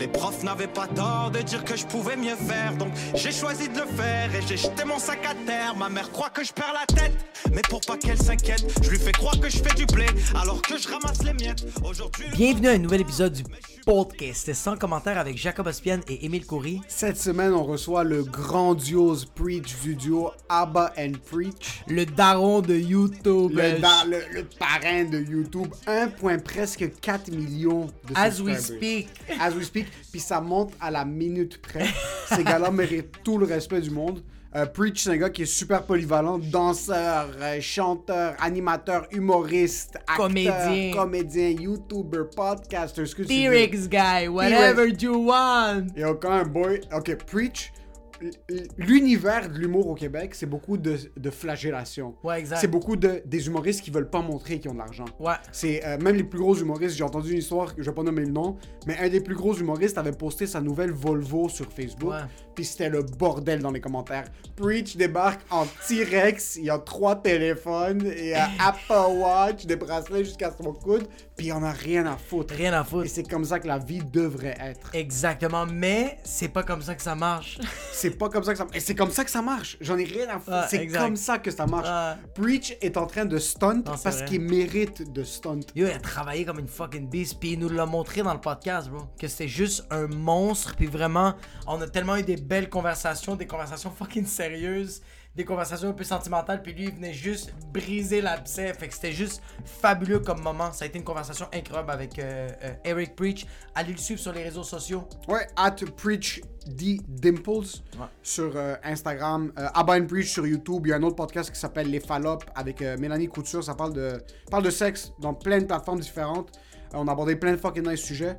Les profs n'avaient pas tort de dire que je pouvais mieux faire, donc j'ai choisi de le faire et j'ai jeté mon sac à terre. Ma mère croit que je perds la tête, mais pour pas qu'elle s'inquiète, je lui fais croire que je fais du blé alors que je ramasse les miettes. Aujourd'hui, Bienvenue à un nouvel épisode du podcast sans commentaire avec Jacob Ospian et Émile Coury. Cette semaine, on reçoit le grandiose Preach du duo Abba and Preach. Le daron de YouTube. Le, da- le, le parrain de YouTube. 1,4 millions de As we speak. As we speak. Puis ça monte à la minute près. Ces gars-là méritent tout le respect du monde. Euh, Preach, c'est un gars qui est super polyvalent. Danseur, euh, chanteur, animateur, humoriste, acteur, Comédien. comédien, YouTuber, podcaster, ce que tu veux. Guy, whatever you want. Il y a aucun un boy. Ok, Preach. L'univers de l'humour au Québec, c'est beaucoup de, de flagellation. Ouais, exact. C'est beaucoup de, des humoristes qui veulent pas montrer qu'ils ont de l'argent. Ouais. C'est euh, même les plus gros humoristes. J'ai entendu une histoire, je vais pas nommer le nom, mais un des plus gros humoristes avait posté sa nouvelle Volvo sur Facebook. Ouais. Puis c'était le bordel dans les commentaires. Preach débarque en T-Rex, il y a trois téléphones et un Apple Watch, des bracelets jusqu'à son coude, puis il en a rien à foutre. Rien à foutre. Et c'est comme ça que la vie devrait être. Exactement, mais c'est pas comme ça que ça marche. C'est pas comme ça que ça marche. Et c'est comme ça que ça marche. J'en ai rien à foutre. Ah, c'est comme ça que ça marche. Ah. Preach est en train de stunt Non, parce qu'il mérite de stunt. Yo, il a travaillé comme une fucking beast, puis il nous l'a montré dans le podcast, bro. Que c'était juste un monstre, puis vraiment, on a tellement eu des belles conversations, des conversations fucking sérieuses, des conversations un peu sentimentales, puis lui, il venait juste briser l'abcès. Fait que c'était juste fabuleux comme moment. Ça a été une conversation incroyable avec euh, euh, Eric Preach. Allez le suivre sur les réseaux sociaux. Ouais, at Preach D Dimples sur euh, Instagram, euh, Abba and Preach sur YouTube. Il y a un autre podcast qui s'appelle Les Fallopes avec euh, Mélanie Couture. Ça parle de, parle de sexe dans plein de plateformes différentes. Euh, on a abordé plein de fucking nice sujets.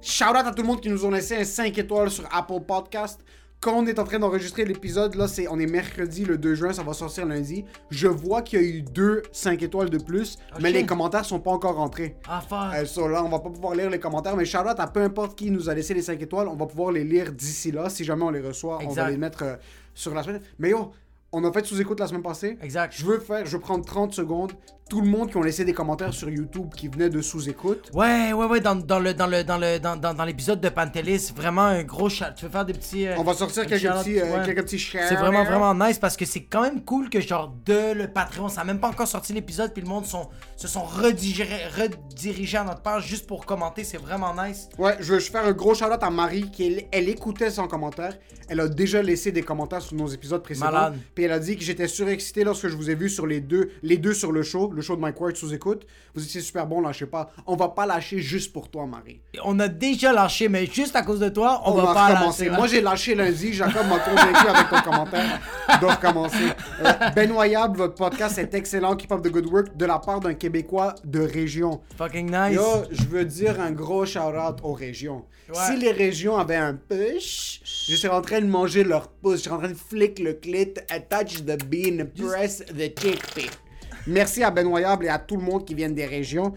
Shout out à tout le monde qui nous ont laissé un 5 étoiles sur Apple Podcast. Quand on est en train d'enregistrer l'épisode, là, c'est, on est mercredi, le 2 juin, ça va sortir lundi. Je vois qu'il y a eu deux 5 étoiles de plus, mais Ok. les commentaires sont pas encore rentrés. Ah, fuck. Euh, so là, on va pas pouvoir lire les commentaires, mais Charlotte, à peu importe qui nous a laissé les 5 étoiles, on va pouvoir les lire d'ici là. Si jamais on les reçoit, on va les mettre euh, sur la semaine. Mais yo, on a fait sous-écoute la semaine passée. Exact. Je veux faire, je veux prendre 30 secondes. Tout le monde qui ont laissé des commentaires sur YouTube qui venaient de sous-écoute. Ouais, ouais, ouais, dans, dans le dans le dans le dans, dans, dans l'épisode de Pantelis, vraiment un gros chat. Tu veux faire des petits euh, On va sortir un quelques petits, euh, ouais. quelques petits. C'est vraiment vraiment nice parce que c'est quand même cool que genre de le Patreon, ça a même pas encore sorti l'épisode puis le monde sont, se sont redirigés redirigés à notre page juste pour commenter, c'est vraiment nice. Ouais, je veux faire un gros shout-out à Marie qui elle, elle écoutait son commentaire. Elle a déjà laissé des commentaires sur nos épisodes précédents. Malade. Puis elle a dit que j'étais surexcité lorsque je vous ai vu sur les deux, les deux sur le show, le show de Mike Ward sous écoute. Vous étiez super bon, lâchez pas. On va pas lâcher juste pour toi, Marie. On a déjà lâché mais juste à cause de toi, on, On, va, pas recommencer. lâcher. Moi j'ai lâché lundi, Jacob m'a convaincu avec ton commentaire de recommencer. Euh, Benoyable, votre podcast est excellent, keep up the good work de la part d'un Québécois de région. fucking nice. Yo, je veux dire un gros shout-out aux régions. Ouais. Si les régions avaient un push, je serais en train de manger leur pouce, je serais en train de flick le clit, I touch the bean, press the chickpea. Merci à Benoyable et à tout le monde qui viennent des régions.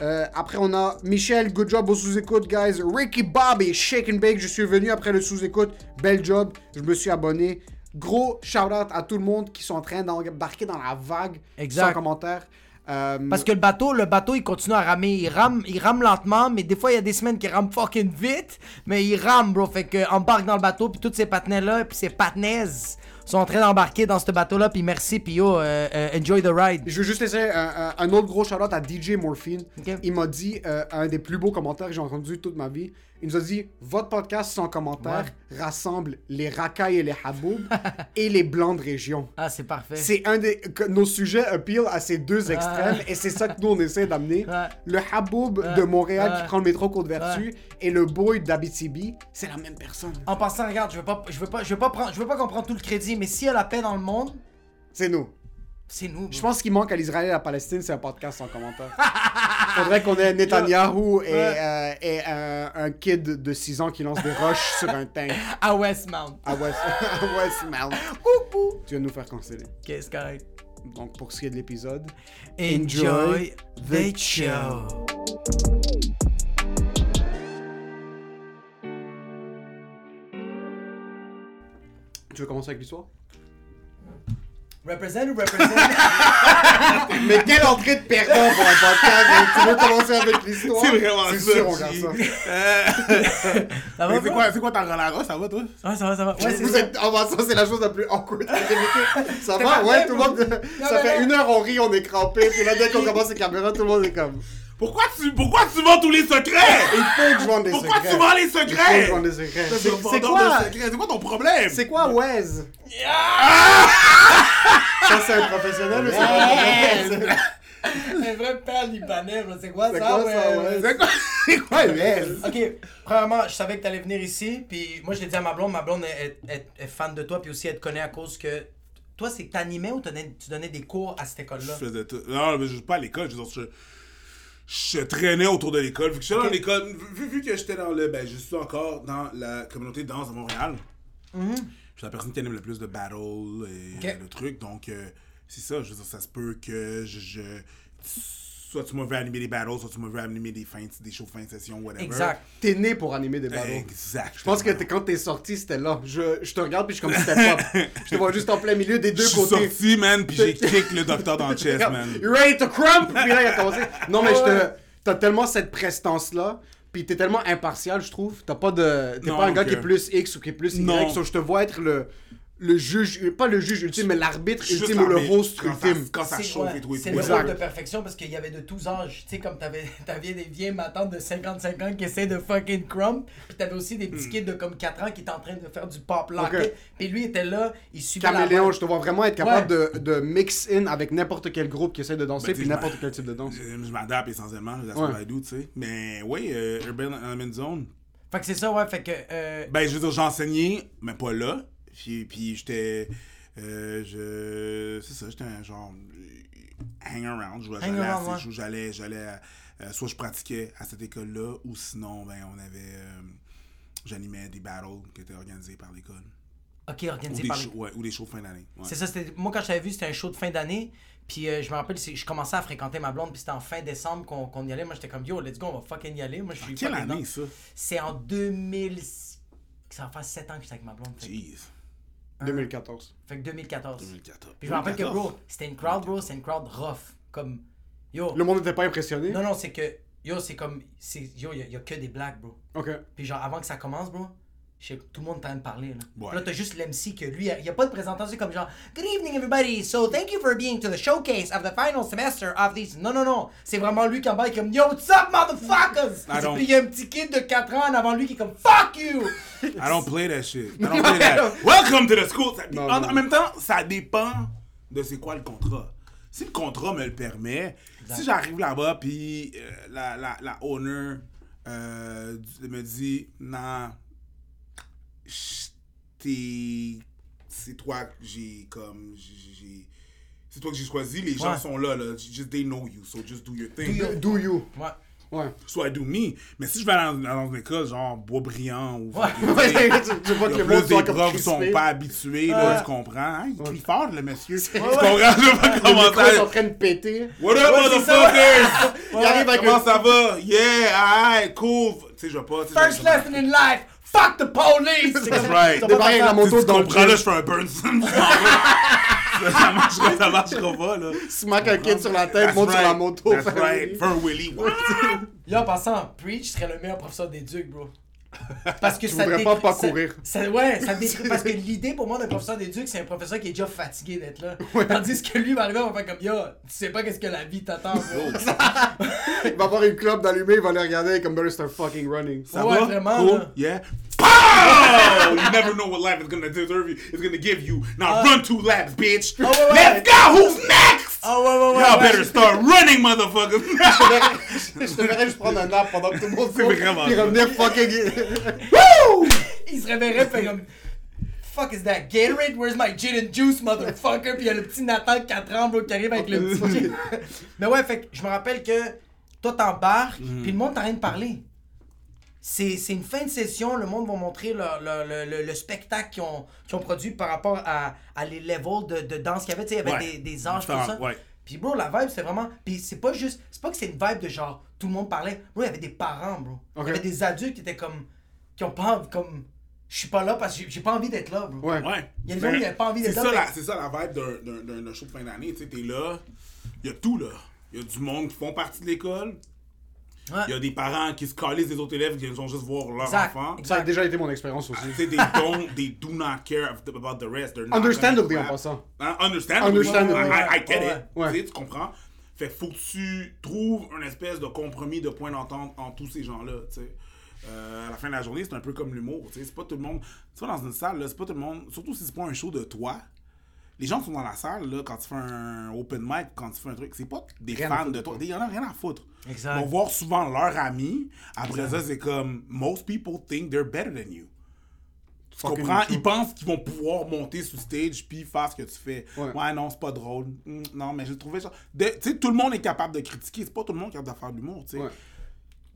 Euh, après, on a Michel, good job au sous-écoute, guys. Ricky Bobby, shake and bake, je suis venu après le sous-écoute. Bel job, je me suis abonné. Gros shout-out à tout le monde qui sont en train d'embarquer dans la vague. Exact. Sans commentaire. Euh, Parce que le bateau, le bateau, il continue à ramer. Il rame, il rame lentement, mais des fois, il y a des semaines qui rament fucking vite. Mais il rame, bro. Fait que embarque dans le bateau, puis tous ces patinets-là, puis ces patinaises sont en train d'embarquer dans ce bateau-là. Puis merci, puis yo, euh, euh, enjoy the ride. Je veux juste laisser un, autre gros shout-out à DJ Morphine. Il m'a dit euh, un des plus beaux commentaires que j'ai entendu toute ma vie. Il nous a dit Votre podcast sans commentaire rassemble les racailles et les haboub et les blancs de région. Ah, c'est parfait. C'est un des. que nos sujets appeal à ces deux extrêmes et c'est ça que nous on essaie d'amener. Le haboub de Montréal qui prend le métro Côte-Vertu et le boy d'Abitibi, c'est la même personne. En passant, regarde, je veux pas, je veux pas, je veux pas prendre, je veux pas qu'on prenne tout le crédit, mais s'il y a la paix dans le monde, C'est nous. c'est nous. Je pense qu'il manque à l'Israël et à la Palestine, c'est un podcast sans commentaire. Faudrait qu'on ait Netanyahou et, euh, et un, un kid de 6 ans qui lance des roches sur un tank À Westmount. à West, à Westmount. Oupou. Tu vas nous faire canceller. Ok, c'est correct. Donc, pour ce qui est de l'épisode, Enjoy the the show. tu veux commencer avec l'histoire? Represent ou represent? Mais quelle entrée de perdant pour un podcast? Tu veux commencer avec l'histoire C'est vraiment C'est ça, sûr, on G. garde ça. ça va, c'est quoi, c'est quoi ta relation? Ça va, toi? Ouais, ça va, ça va. Ouais, c'est Vous ça. êtes... En passant, c'est la chose la plus awkward à vérité. Ça va? Ouais, tout le monde. Non, Ça fait non. une heure, on rit, on est crampé. Puis là, dès qu'on commence les caméras, tout le monde est comme. Pourquoi tu, pourquoi tu vends tous les secrets? Il faut que je vende des Pourquoi secrets. tu vends les Il faut que secrets? je vende des secrets. C'est C'est un c'est vendeur quoi? de secrets. C'est quoi ton problème? C'est quoi Wes? Ah! Ça, c'est un professionnel ou c'est un professionnel? Un vrai père libanais. C'est quoi C'est ça, quoi ça, Wes? C'est quoi? C'est quoi, Wes? Ok, premièrement, je savais que t'allais venir ici, puis moi je l'ai dit à ma blonde, ma blonde est, est- est- est fan de toi, puis aussi elle te connaît à cause que. Toi, c'est que t'animais ou tu donnais des cours à cette école-là? Je faisais tout. Non, mais je suis pas à l'école. Je, je, je traînais autour de l'école. Vu que j'étais dans Ok. l'école, vu, vu que j'étais dans le. Ben, je suis encore dans la communauté de danse de Montréal. Mhm. Je suis la personne qui anime le plus de battles et Ok. le truc. Donc, euh, c'est ça. Je veux dire, ça se peut que je. je- soit tu m'as vu animer des battles, soit tu m'as vu animer des, fins, des shows fin de session, whatever. Exact. T'es né pour animer des ballons. Exact. Je pense que t'es- quand t'es sorti, c'était là. Je, je te regarde puis je suis comme si c'était pop. Je te vois juste en plein milieu des Je deux suis côtés. sorti, man, puis j'ai kick le docteur dans le chest, man. You ready to crump? Puis là, il a commencé. Non, mais je. T'as tellement cette prestance-là. Puis t'es tellement impartial, je trouve. T'as pas de. T'es pas un gars ok. qui est plus X ou qui est plus Y. Non. So, je te vois être le. Le juge, pas le juge ultime, mais l'arbitre ultime ou le host quand ça- ultime. Quand ça C'est chauffe ouais, et tout et c'est le rôle de perfection parce qu'il y avait de tous âges. Tu sais, comme t'avais, t'avais des vieilles matantes de 55 ans qui essaient de fucking crump. Puis t'avais aussi des Hmm. petits kids de comme 4 ans qui étaient en train de faire du pop lock. Ok. Puis lui était là, il suivait la Caméléon, vibe. je te vois vraiment être capable de, de mix in avec n'importe quel groupe qui essaie de danser, Ben, puis n'importe m'a- quel type de danse. Je, m'adapte essentiellement, Ouais. what I do, tu sais. Mais oui, euh, Urban Element Zone. Fait que c'est ça, ouais. Fait que. euh, Ben, je veux dire, j'enseignais, mais pas là. Puis, puis j'étais. euh, je. C'est ça, j'étais un genre. Hang around. J'allais, euh, soit je pratiquais à cette école-là, ou sinon, ben, on avait. euh, J'animais des battles qui étaient organisés par l'école. ok, Ou organisé des, par les- shows, ouais, ou des shows de fin d'année. ouais. C'est ça. Moi, quand je t'avais vu, c'était un show de fin d'année. Puis euh, je me rappelle, je commençais à fréquenter ma blonde, puis c'était en fin décembre qu'on y allait. Moi, j'étais comme, yo, let's go, on va fucking y aller. Moi, je suis Quelle année, ça? C'est en 2000. Ça va faire 7 ans que j'étais avec ma blonde. Jeez. 2014. fait que 2014. 2014. Puis je me rappelle que, 2014. bro, c'était une crowd, bro, c'est une crowd rough. Comme, yo. Le monde n'était pas impressionné? Non, non, c'est que, yo, c'est comme, c'est, yo, il y, a que des blacks, bro. Ok. Puis genre, avant que ça commence, bro, tout le monde est en train de parler, là. Ouais. Puis là, t'as juste l'MC que lui, il n'y a pas de présentation comme genre, Good evening, everybody. So, thank you for being to the showcase of the final semester of these. Non, non, non. C'est vraiment lui qui en bas, qui est comme, Yo, what's up, motherfuckers? I don't- Puis il y a un petit kid de 4 ans en avant lui qui est comme, Fuck you! I don't play that shit. I don't play that. Welcome to the school. Ça- Non, en, non. en même temps, ça dépend de c'est quoi le contrat. Si le contrat me le permet, si j'arrive là-bas puis euh, la, la, la owner euh, me dit non, c'est toi que j'ai comme j'ai- c'est toi que j'ai choisi, les gens Ouais. sont là, là. Just they know you, so just do your thing. Do Do you? Ouais. Ouais. So I do me. Mais si je vais dans, dans une école genre Boisbriand ou Ouais. Ouais, tu, vois que le le plus monde soit des comme profs sont pas habitués, là, tu comprends? Hein, il crie fort, le monsieur. Tu ouais. comprends? Je vais pas Le commencer micro est en train de péter. What up, ça. motherfuckers? Il arrive avec Comment ça va? Yeah, alright, cool. Tu sais, je vais pas... First lesson in life, fuck the police! C'est right. ça va Débarque avec la moto dans le là, je fais un Burnson. ça marchera, ça marchera pas, là. Smack un kid sur la tête, That's monte sur right. la moto. That's right. Fais un Willy. Yo, en passant, Preach serait le meilleur professeur d'éduc, bro. Parce que Tu ça voudrais pas pas ça- courir. ça- ouais, ça décrit. Parce que l'idée pour moi d'un professeur d'éduc, c'est un professeur qui est déjà fatigué d'être là. Tandis que lui va arriver, on va faire comme Yo, tu sais pas qu'est-ce que la vie t'attend. Il va avoir une clope d'allumé, il va les regarder comme better start fucking running. Ça Ouais, va? vraiment, Cool? là. Yeah? Pow! you never know what life is gonna deserve you. It's gonna give you. Now run two laps, bitch. ouais, ouais. Let's go! Who's next? Ouais, ouais, ouais. Y'all better start running, motherfuckers. Je te verrais juste prendre un nap pendant que tout le monde vraiment Puis revenir fucking. Il se réveillerait, fait comme. Fuck is that Gatorade? Where's my gin and juice, motherfucker? Puis il y a le petit Nathan de 4 ans, bro, qui arrive avec le petit. Mais ouais, fait que je me rappelle que toi t'embarques, puis le monde t'a rien de parler. C'est c'est une fin de session, le monde va montrer le, le, le, le spectacle qu'ils ont, qu'ils ont produit par rapport à, à les levels de, de danse qu'il y avait. Tu sais, il y avait Ouais. des, des âges, tout ça. ouais. Puis bro, la vibe, c'était vraiment. Puis c'est pas juste. C'est pas que c'est une vibe de genre tout le monde parlait. Bro, il y avait des parents, bro. Il y avait des adultes qui étaient comme. qui ont pas envie- comme. je suis pas là parce que j'ai- pas envie d'être là, bro. Ouais. Ouais. Il y a des gens qui n'avaient pas envie c'est d'être ça, là, mais- C'est ça la vibe d'un- d'un- d'un d'un show de fin d'année. Tu sais, t'es là, il y a tout là. Il y a du monde qui font partie de l'école. Ouais. Il y a des parents qui se calissent des autres élèves qui vont juste voir leur Exact. enfant. Ça a déjà été mon expérience aussi. Tu sais, they don't, they do not care about the rest. They're not Understandably, en passant. Hein, Understandably. Understandably. I, I- get it. ouais. Tu sais, tu comprends? Fait que faut que tu trouves une espèce de compromis, de point d'entente entre tous ces gens-là, tu sais. Euh, à la fin de la journée, c'est un peu comme l'humour, tu sais. C'est pas tout le monde... Tu vas dans une salle, là, c'est pas tout le monde... Surtout si c'est pas un show de toi. Les gens qui sont dans la salle, là, quand tu fais un open mic, quand tu fais un truc, c'est pas des Rien fans de toi. Il y en a rien à foutre. Exact. Ils vont voir souvent leurs amis. Après ça, c'est comme... Most people think they're better than you. Tu comprends? Ils pensent qu'ils vont pouvoir monter sur stage puis faire ce que tu fais. Ouais. Ouais, non, c'est pas drôle. Hmm, non, mais j'ai trouvé ça. Tu sais, tout le monde est capable de critiquer. C'est pas tout le monde qui est capable de faire de l'humour, tu sais. Ouais.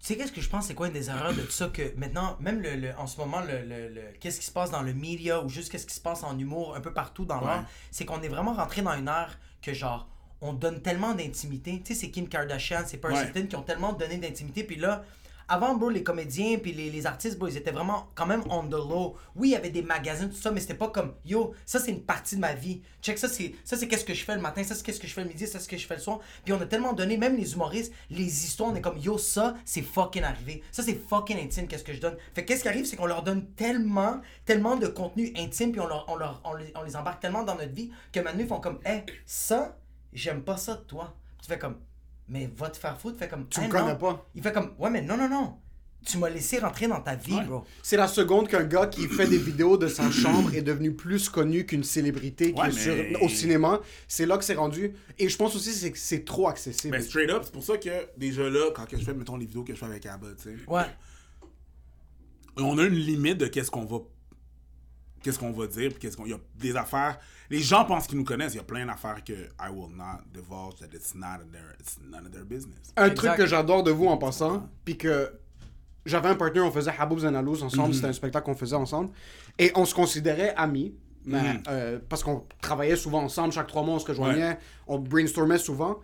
Tu sais, qu'est-ce que je pense, c'est quoi une des erreurs de tout ça que maintenant, même le, le- en ce moment, le, le- le- qu'est-ce qui se passe dans le media ou juste qu'est-ce qui se passe en humour un peu partout dans l'art, c'est qu'on est vraiment rentré dans une ère que genre, on donne tellement d'intimité. Tu sais, c'est Kim Kardashian, c'est Paris Ouais. Qui ont tellement donné d'intimité. Puis là, avant, bro, les comédiens puis les, artistes, bro, ils étaient vraiment quand même on the low. Oui, il y avait des magazines, tout ça, mais c'était pas comme, yo, ça c'est une partie de ma vie. Check, ça c'est ça c'est qu'est-ce que je fais le matin, ça c'est qu'est-ce que je fais le midi, ça c'est ce que je fais le soir. Puis on a tellement donné, même les humoristes, les histoires, on est comme, yo, ça c'est fucking arrivé. Ça c'est fucking intime, qu'est-ce que je donne. Fait que qu'est-ce qui arrive, c'est qu'on leur donne tellement, tellement de contenu intime, puis on, les, embarque tellement dans notre vie que maintenant ils font comme, hé, ça, j'aime pas ça de toi. Tu fais comme, mais va te faire foutre, fais comme, Tu Hey, me connais non? pas. Il fait comme, ouais, mais non, non, non. Tu m'as laissé rentrer dans ta vie, Ouais. bro. C'est la seconde qu'un gars qui fait des vidéos de sa chambre est devenu plus connu qu'une célébrité qui Ouais, est sur- mais- au cinéma. C'est là que c'est rendu. Et je pense aussi c'est que c'est trop accessible. Mais straight up, c'est pour ça que déjà là, quand que je fais, mettons, les vidéos que je fais avec Abba, tu sais, Ouais. on a une limite de qu'est-ce qu'on va qu'est-ce qu'on va dire puis qu'est-ce qu'on il y a des affaires les gens pensent qu'ils nous connaissent il y a plein d'affaires que I will not divulge that it's not their it's none of their business Un Exact. truc que j'adore de vous en passant, puis que j'avais un partenaire, on faisait Haboubs and Alous ensemble, c'était un spectacle qu'on faisait ensemble, et on se considérait amis, mais, Mhm. euh, parce qu'on travaillait souvent ensemble, chaque trois mois on se rejoignait, on brainstormait souvent.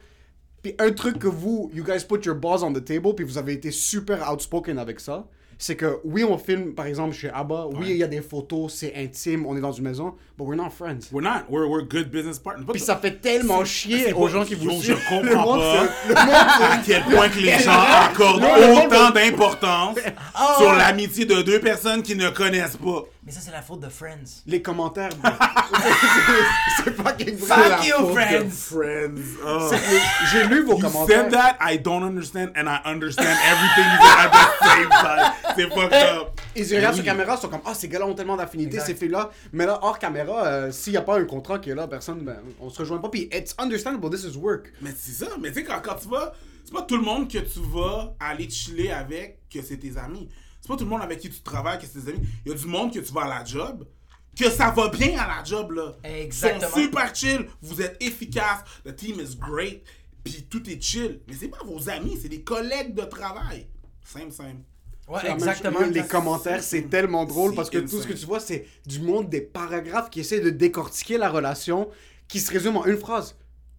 Puis un truc que vous, you guys put your balls on the table, puis vous avez été super outspoken avec ça, c'est que oui, on filme par exemple chez Abba, oui, il y a des photos, c'est intime, on est dans une maison, but we're not friends. we're not we're, we're good business partners Puis ça fait tellement chier aux gens qui vous yo, je suivent. comprends Le monde, pas. le monde, à quel point que les gens accordent autant d'importance Ah, sur l'amitié de deux personnes qui ne connaissent pas Mais ça, c'est la faute de Friends. Les commentaires, bro. c'est fucking vrai. Fuck la you, faute de- Friends. friends oh. J'ai lu vos You commentaires. said that, I don't understand, and I understand everything you said at the same time. C'est fucked up. Ils se regardent Oui. sur caméra, ils sont comme Ah, ces gars-là ont tellement d'affinités, Exact. ces filles-là. Mais là, hors caméra, euh, s'il n'y a pas un contrat qui est là, personne, ben, on se rejoint pas. Puis it's understandable, this is work. Mais c'est ça, mais tu sais, quand, quand tu vas, c'est pas tout le monde que tu vas aller chiller avec que c'est tes amis. C'est pas tout le monde avec qui tu travailles que c'est tes amis. Il y a du monde que tu vas à la job, que ça va bien à la job, là. Exactement. Ils sont super chill, vous êtes efficace, the team is great, puis tout est chill. Mais c'est pas vos amis, c'est des collègues de travail. Simple, simple. Ouais, même exactement. chose, Les commentaires, c'est tellement drôle parce que tout ce que tu vois, c'est du monde des paragraphes qui essaient de décortiquer la relation, qui se résume en une phrase.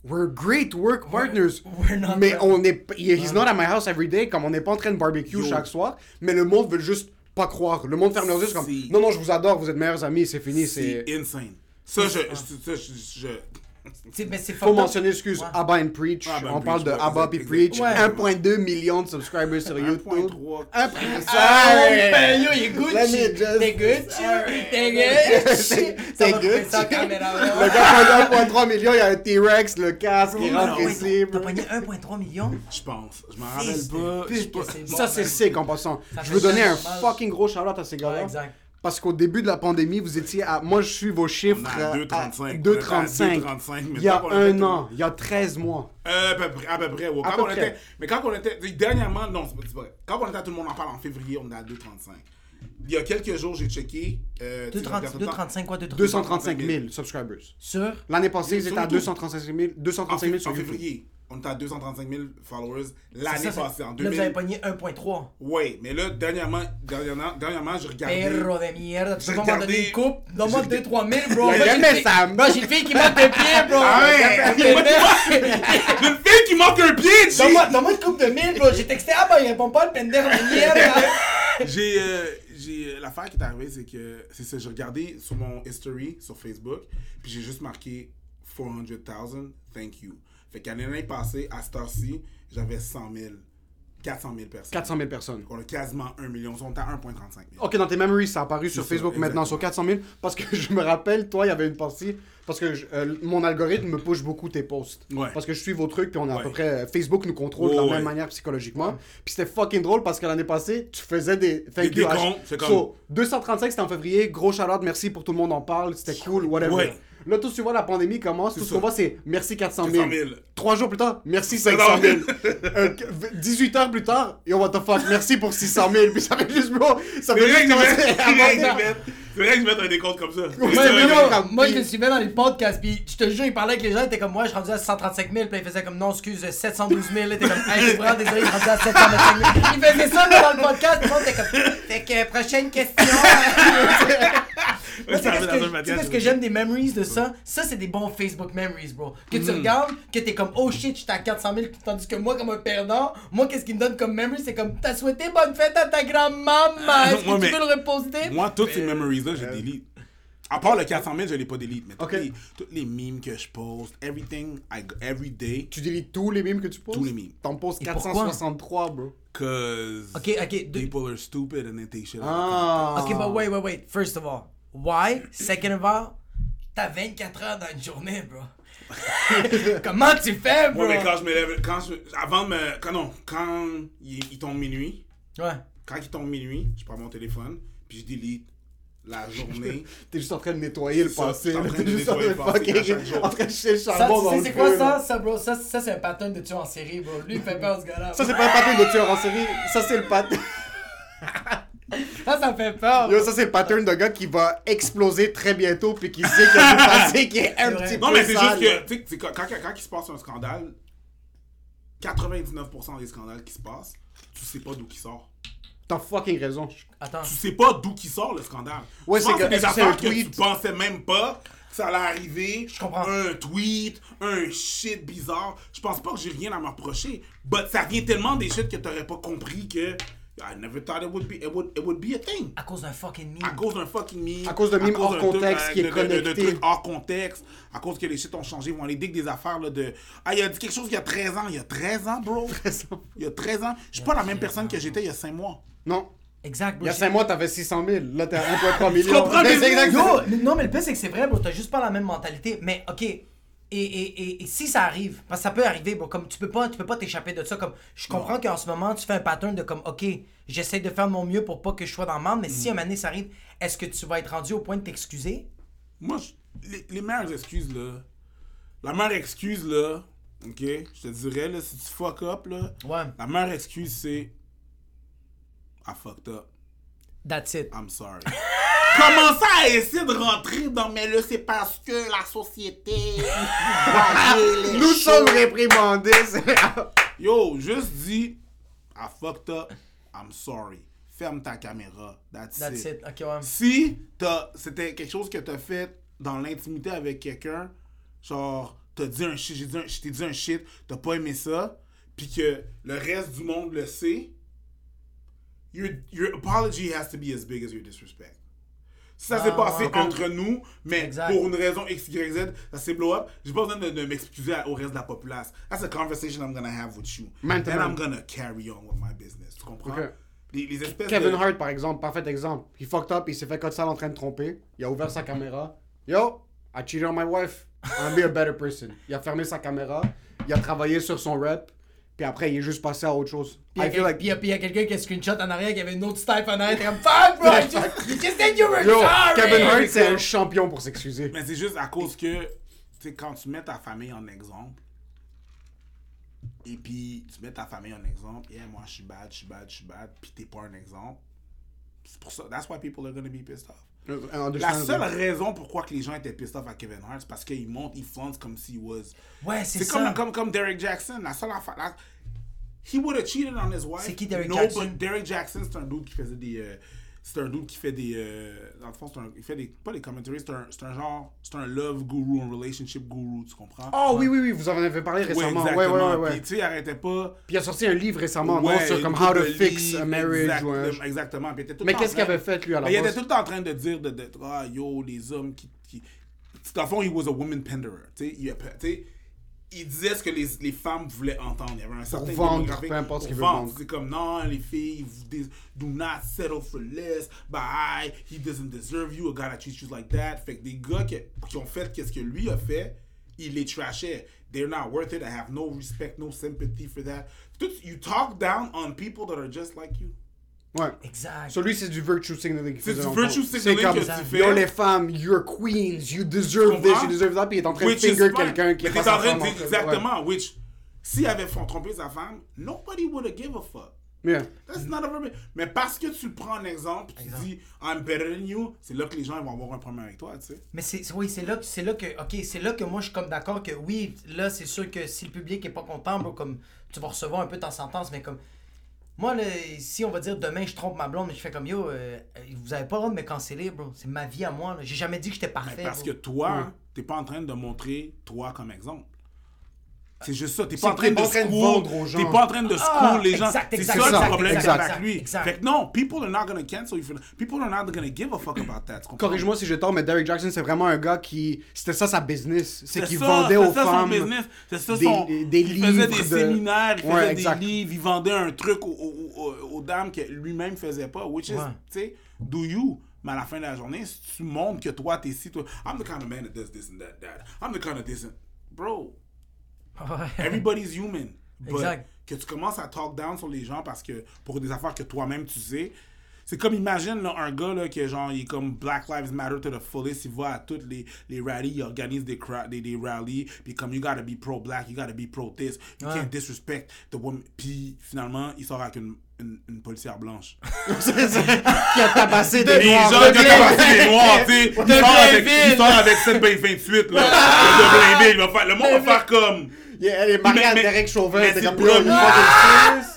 We're great work partners. we're not mais on est. He's not at my house every day, comme on n'est pas en train de barbecue Yo. chaque soir. Mais le monde veut juste pas croire. Le monde ferme leurs yeux, comme. Non, non, je vous adore, vous êtes meilleurs amis, c'est fini. C'est insane. Ça, je, je, mais c'est Faut mentionner, excuse, Ouais. Abba and Preach. Abba and on parle de Preach, ouais, Abba exact. Preach. Ouais. 1,2 million de subscribers sur YouTube. 1.3. 1.3. Ah, ben, yo, il just- T'es Gucci. T'es Gucci. T'es caméra, Le ouais. gars prend 1.3 million, il y a un T-Rex, le casque, il rentre ouais, ici. T'as pogné 1,3 million? Je pense. Je m'en rappelle pas. Ça, c'est sick en passant. Je veux donner un fucking gros shout-out à ces gars-là. Ouais, exact. Parce qu'au début de la pandémie, vous étiez à. Moi, je suis vos chiffres. À euh, 2,35. 2,35. 2,35, mais Il y a un était- an, il y a 13 mois. Euh, à peu près. À peu près, ouais. À Quand peu on près. était, mais quand on était. Dernièrement, non, c'est pas, vrai. Quand on était à Tout le monde en parle en février, on est à 2,35. Il y a quelques jours, j'ai checké. Euh, tu sais, je regarde tout le temps. 235 quoi? 235 235 000 subscribers. Sur? L'année passée, ils étaient à YouTube. 235 000, En, 235 000 fév- sur en YouTube. février, on était à 235 000 followers l'année passée, en Là, vous avez 2000. pogné 1,3. Ouais, mais là, dernièrement, dernièrement, dernièrement j'ai regardé. Perro de tu pas m'en donner une coupe? Donne-moi j'ai 2-3 000, bro. Jamais ça. Moi, j'ai une fille qui manque de pied, bro. Ah ouais! Une fille qui manque un pied! Donne-moi une coupe de 1000, bro. J'ai texté, ah bah, il répond pas, le pender de mierda. J'ai, euh, j'ai- j'ai l'affaire qui est arrivée, c'est que c'est ça. J'ai regardé sur mon history sur Facebook, puis j'ai juste marqué 400,000, thank you. Fait qu'à l'année passée, à cette heure-ci, j'avais 100 000, 400 000 personnes. 400 000 personnes. On a quasiment 1 million. On est à 1,35 million. Ok, dans tes memories, ça a apparu sur ça, Facebook maintenant sur 400 000. Parce que je me rappelle, toi, il y avait une partie. Parce que je- euh, mon algorithme me push beaucoup tes posts. Ouais. Parce que je suis vos trucs, puis on est à peu près. euh, Facebook nous contrôle de la ouais. même manière psychologiquement. Puis c'était fucking drôle parce que l'année passée, tu faisais des. Thank Des H- c'est comme- So, 235, c'était en février. Gros shout merci pour tout le monde en parle. C'était cool, whatever. Là, tout, vois, la pandémie commence. Tout ce qu'on voit, c'est merci 400 000. 400 000. Trois jours plus tard, merci C'est 500 000. normal. Euh, 18 heures plus tard, yo, what the fuck, merci pour 600 000. Puis ça fait juste, bro. Ça fait juste commencer à c'est vrai que je mets un décompte comme ça. Ouais, mais comme- moi, je le suivais dans les podcasts, puis je te jure, il parlait avec les gens, il était comme, moi, je suis rendu à 135 000, puis il faisait comme, non, excuse, 712 000, il était comme, hey, je suis vraiment désolé, je suis rendu à 725 000. Il faisait ça, dans le podcast, puis était comme, fait que, prochaine question. Moi, tu sais, un que- tu sais, podcast, qu'est-ce que j'aime des memories de ça? Ça, c'est des bons Facebook memories, bro. Que tu regardes, que t'es comme, oh shit, j'étais à 400 000, tandis que moi, comme un perdant, moi, qu'est-ce qui me donne comme memory? C'est comme, t'as souhaité bonne fête à ta grand-maman, est-ce que tu mais- veux le reposter? Moi, toutes ces memories-là, je delete. À part le 400 000, je l'ai pas delete. Mais toutes, Ok. les, toutes les memes que je poste, everything, I, every day, Tu délites tous les memes que tu poses Tous les memes. T'en pourquoi? 463, bro. cause Ok, ok, de- people are stupid and they take shit Ah. Ok, but wait, wait, wait. First of all, why? Second of all, t'as 24 heures dans une journée, bro. Comment tu fais, bro? Moi, mais quand je me lève, quand je, avant me, quand non, quand il, il tombe minuit, Ouais. quand il tombe minuit, je prends mon téléphone, puis je delete la journée. T'es juste en train de nettoyer le passé. T'es en train de nettoyer le passé. En train de le Ça, charbon dans le c'est quoi ça, ça, bro? Ça, ça c'est un pattern de tueur en série, bro. Lui, il fait peur, ce gars-là. Ça, c'est pas un pattern de tueur en série. Ça, c'est le pattern. Ça, ça me fait peur. Yo, ça, c'est le pattern de gars qui va exploser très bientôt puis qui sait qu'il y a du passé qui est un petit Non, peu mais c'est juste que, tu sais, quand, quand, quand il se passe un scandale, 99% des scandales qui se passent, tu sais pas d'où qui sort. T'as fucking raison. Attends. Tu sais pas d'où qui sort le scandale. Ouais, c'est que- des que affaires un que tweet? tu pensais même pas que ça allait arriver. Je comprends. Un tweet, un shit bizarre. Je pense pas que j'ai rien à me reprocher. But ça vient tellement des shit que t'aurais pas compris que I never thought it would be, it would, it would be a thing. À cause d'un fucking meme. À cause d'un fucking meme. À cause de meme hors d'un contexte euh, qui est de- de connecté. hors contexte. À cause que les shit ont changé. Ils vont aller dire des affaires là, de. Ah, il a dit quelque chose il y a 13 ans. Il y a 13 ans, bro. Il y a 13 ans. Je suis pas la même personne que j'étais il y a 5 mois. Non. Exact, bro. Il y a 5 mois, t'avais 600 000. Là, t'es à 1,3 million. comprends, mais- C'est exact. Yo, non, mais le pire, c'est que c'est vrai, bro. T'as juste pas la même mentalité. Mais, ok. Et, et, et, et si ça arrive, parce que ça peut arriver, bro, comme tu peux pas tu peux pas t'échapper de ça. Comme, je comprends qu'en ce moment, tu fais un pattern de comme, ok, j'essaie de faire de mon mieux pour pas que je sois dans le mal, mais si un moment donné ça arrive, est-ce que tu vas être rendu au point de t'excuser? Moi, je- les, les meilleures excuses, là. La meilleure excuse, là. Ok? Je te dirais, là, si tu fuck up, là. Ouais. La meilleure excuse, c'est. I fucked up. That's it. I'm sorry. Commencer à essayer de rentrer dans, mais là, c'est parce que la société. les Nous sommes réprimandés. Yo, juste dis, I fucked up, I'm sorry. Ferme ta caméra. That's, That's it. it. Ok, ouais. Si t'as- c'était quelque chose que t'as fait dans l'intimité avec quelqu'un, genre, t'as dit un shit, j'ai dit un- je t'ai dit un shit, t'as pas aimé ça, puis que le reste du monde le sait, your, your apology has to be as big as your disrespect. Si ça s'est Ah, passé ouais. entre nous, mais Exact. pour une raison X, Y, Z, ça s'est blow up, j'ai pas besoin de, de m'excuser au reste de la populace. That's a conversation I'm gonna have with you. Man And man. I'm gonna carry on with my business. Tu comprends? Ok. Les, les espèces Kevin de... Hart, par exemple, parfait exemple. Il fucked up, il s'est fait code sale en train de tromper. Il a ouvert sa caméra. Yo, I cheated on my wife. I'm be a better person. Il a fermé sa caméra. Il a travaillé sur son rep. Puis après, il est juste passé à autre chose. Puis il I y a like. y quelqu'un qui a screenshot en arrière qui avait une autre type en arrière. T'es comme fuck, bro! You just said you were Yo, sorry! Kevin Hart, c'est un champion pour s'excuser. Mais c'est juste à cause que, tu sais, quand tu mets ta famille en exemple, et puis tu mets ta famille en exemple, yeah, moi je suis bad, je suis bad, je suis bad, puis t'es pas un exemple, c'est pour ça, that's why people are gonna be pissed off. La seule raison pourquoi que les gens étaient pissed off à Kevin Hart, c'est parce qu'il monte, il fonce comme s'il was. Ouais, c'est C'est ça. comme, comme, comme Derek Jackson. La seule affaire. la- He would have cheated on his wife. C'est qui, Derek no, Jackson? but Derek Jackson, c'est un dude qui faisait des. euh, c'est un dude qui fait des. euh, dans le fond, un, il fait des. Pas des commentaries, c'est un, un genre. C'est un love guru, un relationship guru, tu comprends? Oh oui, oui, oui, vous en avez parlé récemment. Ouais, exactement. ouais, ouais, ouais. Puis, tu sais, il arrêtait pas. Puis il a sorti un livre récemment, non, Ouais, sur comme How to Fix a Marriage. exactement, ouais. Exactement. Puis il tout Mais qu'est-ce qu'il avait fait, lui, à la il était tout le temps en train de dire de, de- ah yo, les hommes qui. qui... Dans le fond, he was a woman penderer. Tu sais, il, disait ce que les, les femmes voulaient entendre. Il y avait un certain vendre, peu importe ce pour qu'il veut vendre. C'est comme non, les filles, vous dis- do not settle for less. Bye, he doesn't deserve you, a guy that treats you like that. Fait que des gars qui, qui ont fait qu'est-ce que lui a fait, il les trashait. They're not worth it. I have no respect, no sympathy for that. You talk down on people that are just like you. Ouais. Exact. Sur lui, c'est du virtue signaling. C'est faisait du virtue signaling C'est comme, que tu fais. Yo, les femmes, you're queens, you deserve this, you deserve that, puis il est en train Which de finger quelqu'un qui Mais est pas en train de exactement. Which, s'il avait fait trompé sa femme, nobody would have give a fuck. Ouais. Yeah. That's not a problem. Mais parce que tu le prends en exemple, tu dis I'm better than you, c'est là que les gens vont avoir un problème avec toi, tu sais. Mais c'est oui, c'est là, que- c'est là que OK, c'est là que moi je suis comme d'accord que oui, là c'est sûr que si le public est pas content, bro, comme tu vas recevoir un peu ta sentence, mais comme moi là, si on va dire demain je trompe ma blonde, je fais comme yo, euh, vous avez pas le droit de me canceller, bro. C'est ma vie à moi. J'ai jamais dit que j'étais parfait. Mais parce que toi, t'es pas en train de montrer toi comme exemple. C'est juste ça. T'es pas en train de pas en train de school. vendre aux gens. T'es pas en train de school Ah, les gens. C'est ça le problème exact, avec lui. exact. Fait que non, people are not gonna cancel you. People are not gonna give a fuck about that. tu? Corrige-moi si j'ai tort, mais Derek Jackson, c'est vraiment un gars qui. C'était ça sa business. C'est qu'il ça, vendait aux ça son femmes. business. C'est ça des- son. des il faisait des livres de- séminaires, il faisait des livres, il vendait un truc aux, aux- aux- aux dames que lui-même faisait pas. Which is, Ouais. tu sais, do you? Mais à la fin de la journée, si tu montres que toi, t'es si, toi, I'm the kind of man that does this and that, that. I'm the kind of this and. Bro. Everybody's human. But Exact. que tu commences à talk down sur les gens parce que pour des affaires que toi-même tu sais. C'est comme, imagine là, un gars là, qui genre, il est comme Black Lives Matter to the fullest, il va à toutes les, les rallies, il organise des, des, des rallies, puis comme, you gotta be pro-black, you gotta be pro-this, you Ouais. can't disrespect the woman. Puis finalement, il sort avec une, une, une policière blanche. qui a tabassé des Les noirs. gens de qui ont commencé les noirs, tu sais, il sort avec, il sort avec 7 28 là, de Blainville, il va faire, le monde va faire comme... Yeah, Elle est mariée Mais- à Derek Chauvin. c'est comme, le premier.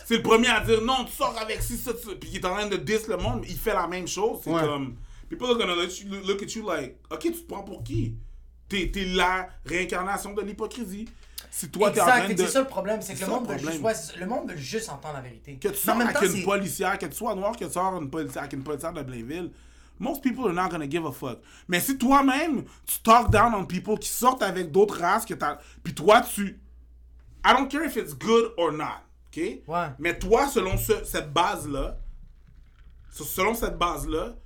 C'est le à dire non, tu sors avec ci, ça, ça. Puis il est en train de diss le monde, mais il fait la même chose. C'est Ouais. comme. People are gonna let you, look at you like, ok, tu te prends pour qui? T'es t'es la réincarnation de l'hypocrisie. Si toi t'es en train de. c'est ça le problème, c'est que le monde, veut juste, ouais, le monde veut juste entendre la vérité. Que tu sors avec temps, une policière, que tu sois noir, que tu sors une policière, avec une policière de Blainville. Most people are not gonna give a fuck. Mais si toi-même, tu talk down on people qui sortent avec d'autres races que t'as. Puis toi, tu. I don't care if it's good or not. OK? Ouais. Mais toi, selon ce- cette base-là, se- selon cette base-là,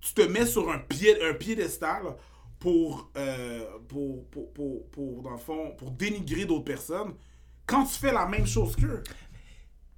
tu te mets sur un, pied, un piédestal pour, euh, pour, pour, pour, pour, dans le fond, pour dénigrer d'autres personnes quand tu fais la même chose qu'eux.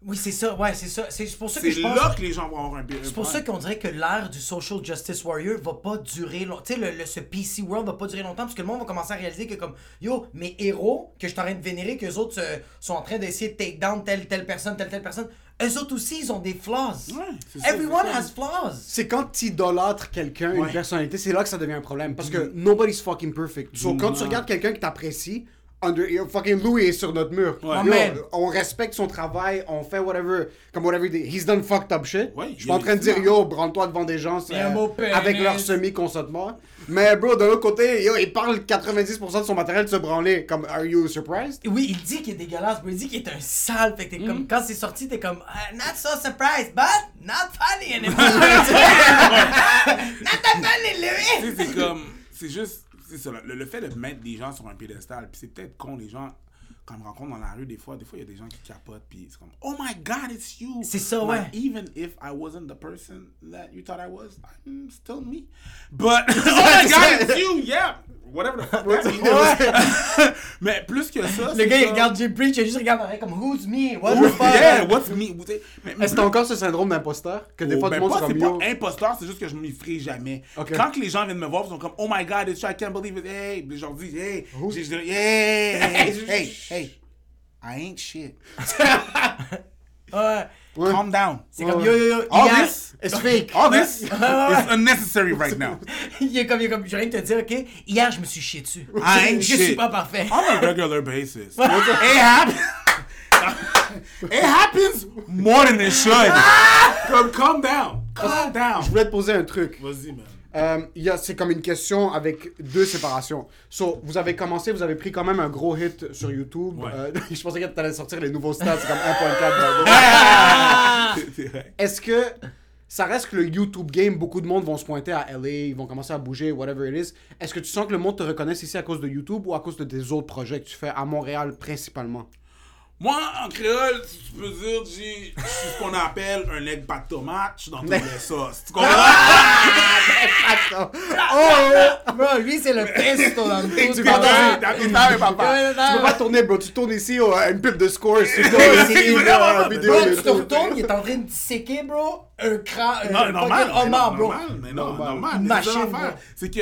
Oui, c'est ça, ouais, c'est ça. C'est pour ça que je pense. là que les gens vont avoir un C'est pour ça qu'on dirait que l'ère du social justice warrior va pas durer longtemps. Tu sais, le, le- ce PC world va pas durer longtemps parce que le monde va commencer à réaliser que, comme, yo, mes héros que je suis en train de vénérer, que les autres euh, sont en train d'essayer de take down telle, telle personne, telle, telle personne, eux autres aussi, ils ont des flaws. Ouais, c'est ça, Everyone ça. has flaws. C'est quand tu idolâtres quelqu'un, une Ouais. personnalité, c'est là que ça devient un problème. Parce que nobody's fucking perfect. So, quand tu regardes quelqu'un qui t'apprécie, under, fucking Louis est sur notre mur. Ouais. Yo, Man. on respecte son travail, on fait whatever, comme whatever, he- he's done fucked up shit. Ouais, Je suis en train de dire, yo, branle-toi devant des gens euh, avec leur semi-consentement. Mais bro, de l'autre côté, yo, il parle 90% de son matériel de se branler. Comme, are you surprised? Oui, il dit qu'il est dégueulasse, mais il dit qu'il est un sale. Fait que t'es Mm. comme, quand c'est sorti, t'es comme, Ah, not so surprised, but not funny anymore. not that funny, Louis. c'est comme. C'est juste. Ça. Le, le fait de mettre des gens sur un piédestal, puis c'est peut-être con, les gens. Quand me rencontre dans la rue, des fois, des fois, il y a des gens qui capotent, puis c'est comme, oh my god, it's you. C'est ça, Like, ouais. Even if I wasn't the person that you thought I was, I'm still me. But, oh my god, it's you, yeah. Whatever the fuck that means. Mais plus que ça. Le gars, il regarde Jay Preach, il juste regarde comme, who's me? What Who's- the fuck? Yeah, what's me? Est-ce que t'as encore ce syndrome d'imposteur? Que des Oh, fois, ben tout le monde se c'est pas imposteur, c'est juste que je m'y ferai jamais. Quand que les gens viennent me voir, ils sont comme Oh my god, I can't believe it. Hey, puis je leur dis Hey, j'ai- j'ai- hey, hey, hey, hey, I ain't shit. Ouais. Calm down. C'est comme, yo, yo, yo. All hier- this, it's fake. all this is unnecessary right now. il est comme, il est comme, je viens de te dire, ok, hier, je me suis chié dessus. I ain't je shit. suis pas parfait. On a regular basis. it happens. it happens more than it should. Come, calm down. Calm down. Je voulais te poser un truc. Vas-y, man. Euh, il y a- c'est comme une question avec deux séparations. So, vous avez commencé, vous avez pris quand même un gros hit sur YouTube. Ouais. Euh, je pensais que tu allais sortir les nouveaux stats, c'est comme 1.4. C'est vrai. Est-ce que ça reste que le YouTube game, beaucoup de monde vont se pointer à LA, ils vont commencer à bouger, whatever it is. Est-ce que tu sens que le monde te reconnaisse ici à cause de YouTube ou à cause de tes autres projets que tu fais à Montréal principalement? Moi, en créole, si tu peux dire, j'ai- je suis ce qu'on appelle un egg pas de tomate, je suis dans toutes les sauces. Tu comprends? oh! Bro, lui, c'est le pesto dans. Tu tout ça, mais papa. Tu peux pas tourner, bro. Tu tournes ici oh, une pipe de score. Tu tu te retournes, il est en train de disséquer, bro, un cran, un Non, normal. bro. normal, mais non, Normal. machine. C'est que.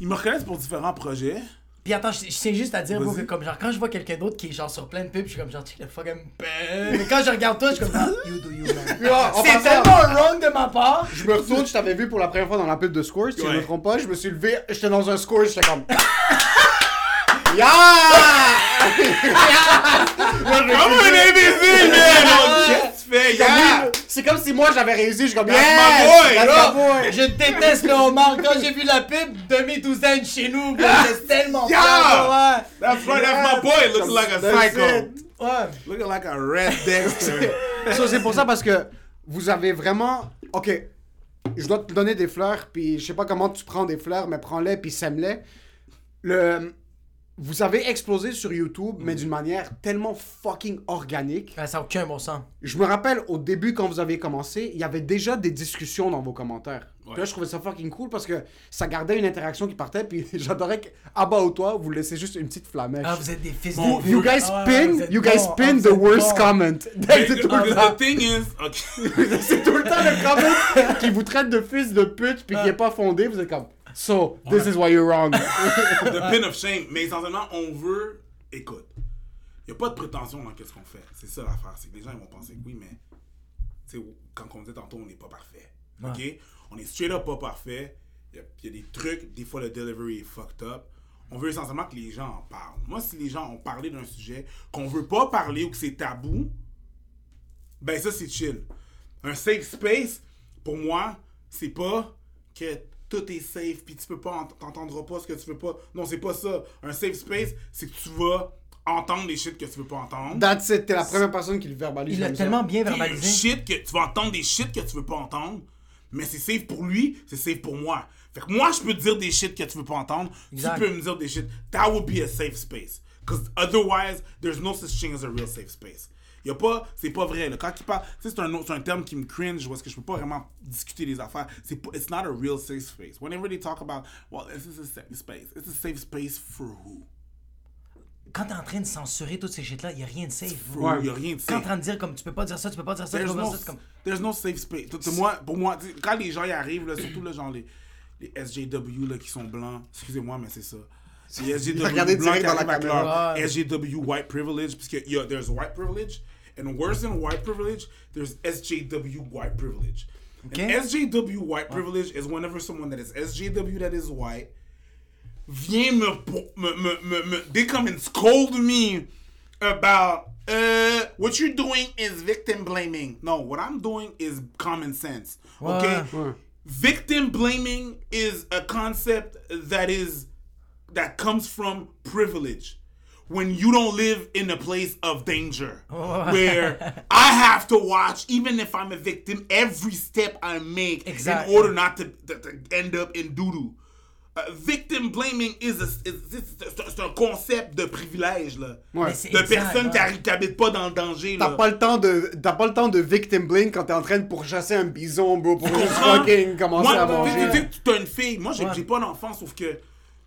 Ils me reconnaissent pour différents projets. Puis attends, je je tiens juste à dire, bro, que comme genre, quand je vois quelqu'un d'autre qui est genre sur plein de pubs, je suis comme genre, check le fucking pen. Mais quand je regarde toi, je suis comme genre, you do you, man. En C'est passant, tellement wrong de ma part. Je me retourne, je t'avais vu pour la première fois dans la pub de Scores, si je Ouais. me trompe pas, je me suis levé, j'étais dans un Scores, j'étais comme... Ya! Comme un imbécile, man! Oh, Qu'est-ce que tu fais, yeah? C'est comme si moi j'avais réussi, je suis comme That's my boy, That's Bro, my boy! je déteste le homard. Quand j'ai vu la pub, demi-douzaine chez nous, bro, j'étais tellement Yeah. fier, ouais. That's right, that's my boy. Looking like a That's psycho. it. Ouais. Looking like a red Dexter. So, c'est pour ça parce que vous avez vraiment. Ok, je dois te donner des fleurs, puis je sais pas comment tu prends des fleurs, mais prends-les puis sème-les. Le. Vous avez explosé sur YouTube, mais d'une manière tellement fucking organique. Ouais, Ça n'a aucun bon sens. Je me rappelle au début quand vous aviez commencé, il y avait déjà des discussions dans vos commentaires. Puis Là, je trouvais ça fucking cool parce que ça gardait une interaction qui partait. Puis j'adorais qu'à bas ou toi, vous laissez juste une petite flamèche. Ah, vous êtes des fils Bon, de You pute. guys Ah ouais, pin, vous êtes you guys bons. Ah, pin vous the êtes worst bons. comment. C'est the, tout le temps. the thing is, okay. C'est tout le temps le comment qui vous traite de fils de pute puis qui est pas fondé. Vous êtes comme, so this is why you're wrong. the pin of shame. Mais essentiellement, on veut. Écoute, il n'y a pas de prétention dans ce qu'on fait. C'est ça l'affaire. C'est que les gens ils vont penser que oui, mais. Tu sais, quand on dit tantôt, on n'est pas parfait. OK? On est straight up pas parfait. Il y, y a des trucs, des fois le delivery est fucked up. On veut essentiellement que les gens en parlent. Moi, si les gens ont parlé d'un sujet qu'on veut pas parler ou que c'est tabou, ben ça c'est chill. Un safe space, pour moi, c'est pas que tout est safe puis tu peux pas ent- t'entendras pas ce que tu veux pas. Non, c'est pas ça. Un safe space, c'est que tu vas entendre des shit que tu veux pas entendre. That's it. T'es la première personne qui le verbalise. Il l'a tellement bien verbalisé. shit que tu vas entendre des shit que tu veux pas entendre, mais c'est safe pour lui, c'est safe pour moi. Fait que moi, je peux te dire des shit que tu veux pas entendre, Exact. tu peux me dire des shit? That would be a safe space. Because otherwise, there's no such thing as a real safe space. Y a pas, c'est pas vrai. Là. Quand il parle, c'est un, un terme qui me cringe parce que je peux pas vraiment discuter des affaires. C'est pas, it's not a real safe space. Whenever they talk about, well, this is a safe space. It's a safe space for who? Quand t'es en train de censurer toutes ces shit-là, y a rien de safe. For Ouais. Y a rien de Quand t'es en train de dire comme tu peux pas dire ça, tu peux pas dire ça, tu There's peux pas no, dire ça, comme. there's no safe space. Moi, pour moi, quand les gens y arrivent, là, surtout là, genre les, les SJW là, qui sont blancs, excusez-moi, mais c'est ça. Les SJW Regardez blancs direct dans la caméra. SJW white privilege, parce que y a, there's white privilege, and worse than white privilege, there's SJW white privilege. Okay. And SJW white privilege is whenever someone that is SJW that is white vient me, me, me, me, me they come and scold me about uh what you're doing is victim blaming. No, what I'm doing is common sense. Okay? Ouais. Victim blaming is a concept that is that comes from privilege. When you don't live in a place of danger, where I have to watch, even if I'm a victim, every step I make Exactly. in order not to, to, to end up in doo-doo. Uh, victim blaming is, a, is, is- c'est- c'est un concept de privilège là. Ouais. De exact, personnes qui habitent pas dans le danger T'as là. pas le temps de t'as pas le temps de victim blame quand t'es en train de pourchasser un bison bro pour juste fucking commencer Moi, à tu- manger. Tu t'as une fille. Moi, j'ai Ouais. j'ai pas d'enfant, sauf que.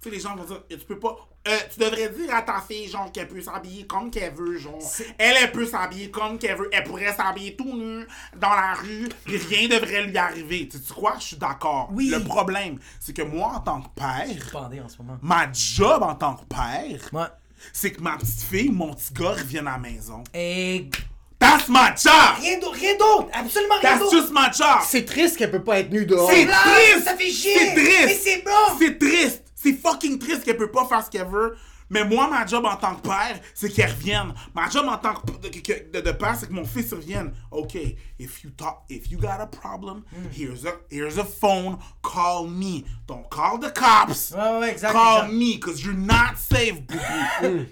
Tu sais, les gens vont dire, tu peux pas. Euh, tu devrais dire à ta fille, genre, qu'elle peut s'habiller comme qu'elle veut, genre. Elle, elle peut s'habiller comme qu'elle veut. Elle pourrait s'habiller tout nu dans la rue, puis rien devrait lui arriver. Tu sais quoi? Je suis d'accord. Oui. Le problème, c'est que moi, en tant que père, Bandé en ce moment. ma job en tant que père, Ouais. c'est que ma petite fille, mon petit gars, revienne à la maison. Et. That's my job! Rien d'autre, rien d'autre! Absolument rien That's d'autre! just my job! C'est triste qu'elle peut pas être nue dehors. C'est blanc, triste! ça fait chier! C'est triste! Mais c'est blanc! C'est triste! C'est fucking triste qu'elle peut pas faire ce qu'elle veut. Mais moi, ma job en tant que père, c'est qu'il revienne. Ma job en tant que, de, de père, c'est que mon fils revienne. OK, if you talk, if you got a problem, here's a here's a phone. Call me. Don't call the cops. Ouais, ouais, exact, Call exact. me, cause you're not safe, boo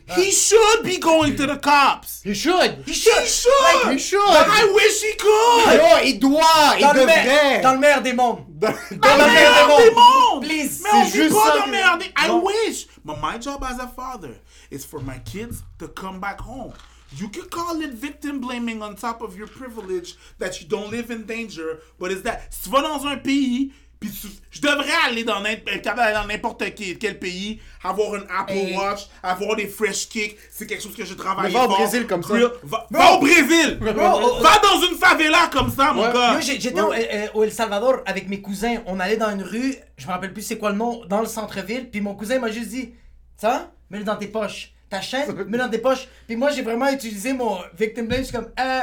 He should be going to the cops. He should! He should. He should! I wish he could. Yo, il doit! Il Dans le, devrait! dans le meilleur des mondes. Dans- Dans des mondes. Please. Mais on juste pas dans des... I wish. But my job as a father is for my kids to come back home. You can call it victim blaming on top of your privilege that you don't live in danger, but is that si tu vas dans un pays, puis tu- je devrais aller dans n'importe quel, quel pays, avoir une Apple Hey. Watch, avoir des fresh kicks, c'est quelque chose que je travaille Mais va au. Brésil comme ça. Va, va au Brésil! Bro, va dans une favela comme ça, mon gars! J'étais au, euh, au El Salvador avec mes cousins. On allait dans une rue, je me rappelle plus c'est quoi le nom, dans le centre-ville. Puis mon cousin m'a juste dit Ça, mets-le dans tes poches. Ta chaîne, mets-le dans tes poches. Puis moi, j'ai vraiment utilisé mon victim blame. Je suis comme Euh,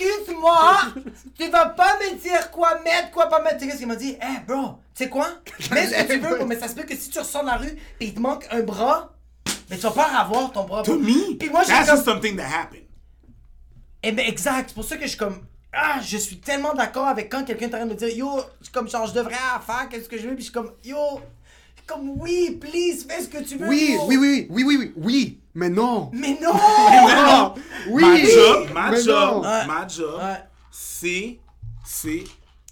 excuse-moi, tu vas pas me dire quoi mettre, quoi pas mettre. Tu sais qu'est-ce qu'il m'a dit Eh, bro, tu sais quoi? Mets ce que tu veux, bro, mais ça se peut que si tu ressors dans la rue et il te manque un bras, mais tu vas pas avoir ton bras. To me, Puis moi, that's comme. just something that happened. Eh ben exact, c'est pour ça que je suis comme ah, je suis tellement d'accord avec quand quelqu'un est en train de me dire yo, c'est comme genre je devrais faire qu'est-ce que je veux puis je suis comme yo, comme oui, please, fais ce que tu veux. Oui, oui, oui, oui, oui, oui, oui, mais non! Mais non. Non! Oui! Ma job, ma mais job, non. Ouais. ma job, Ouais. c'est, c'est,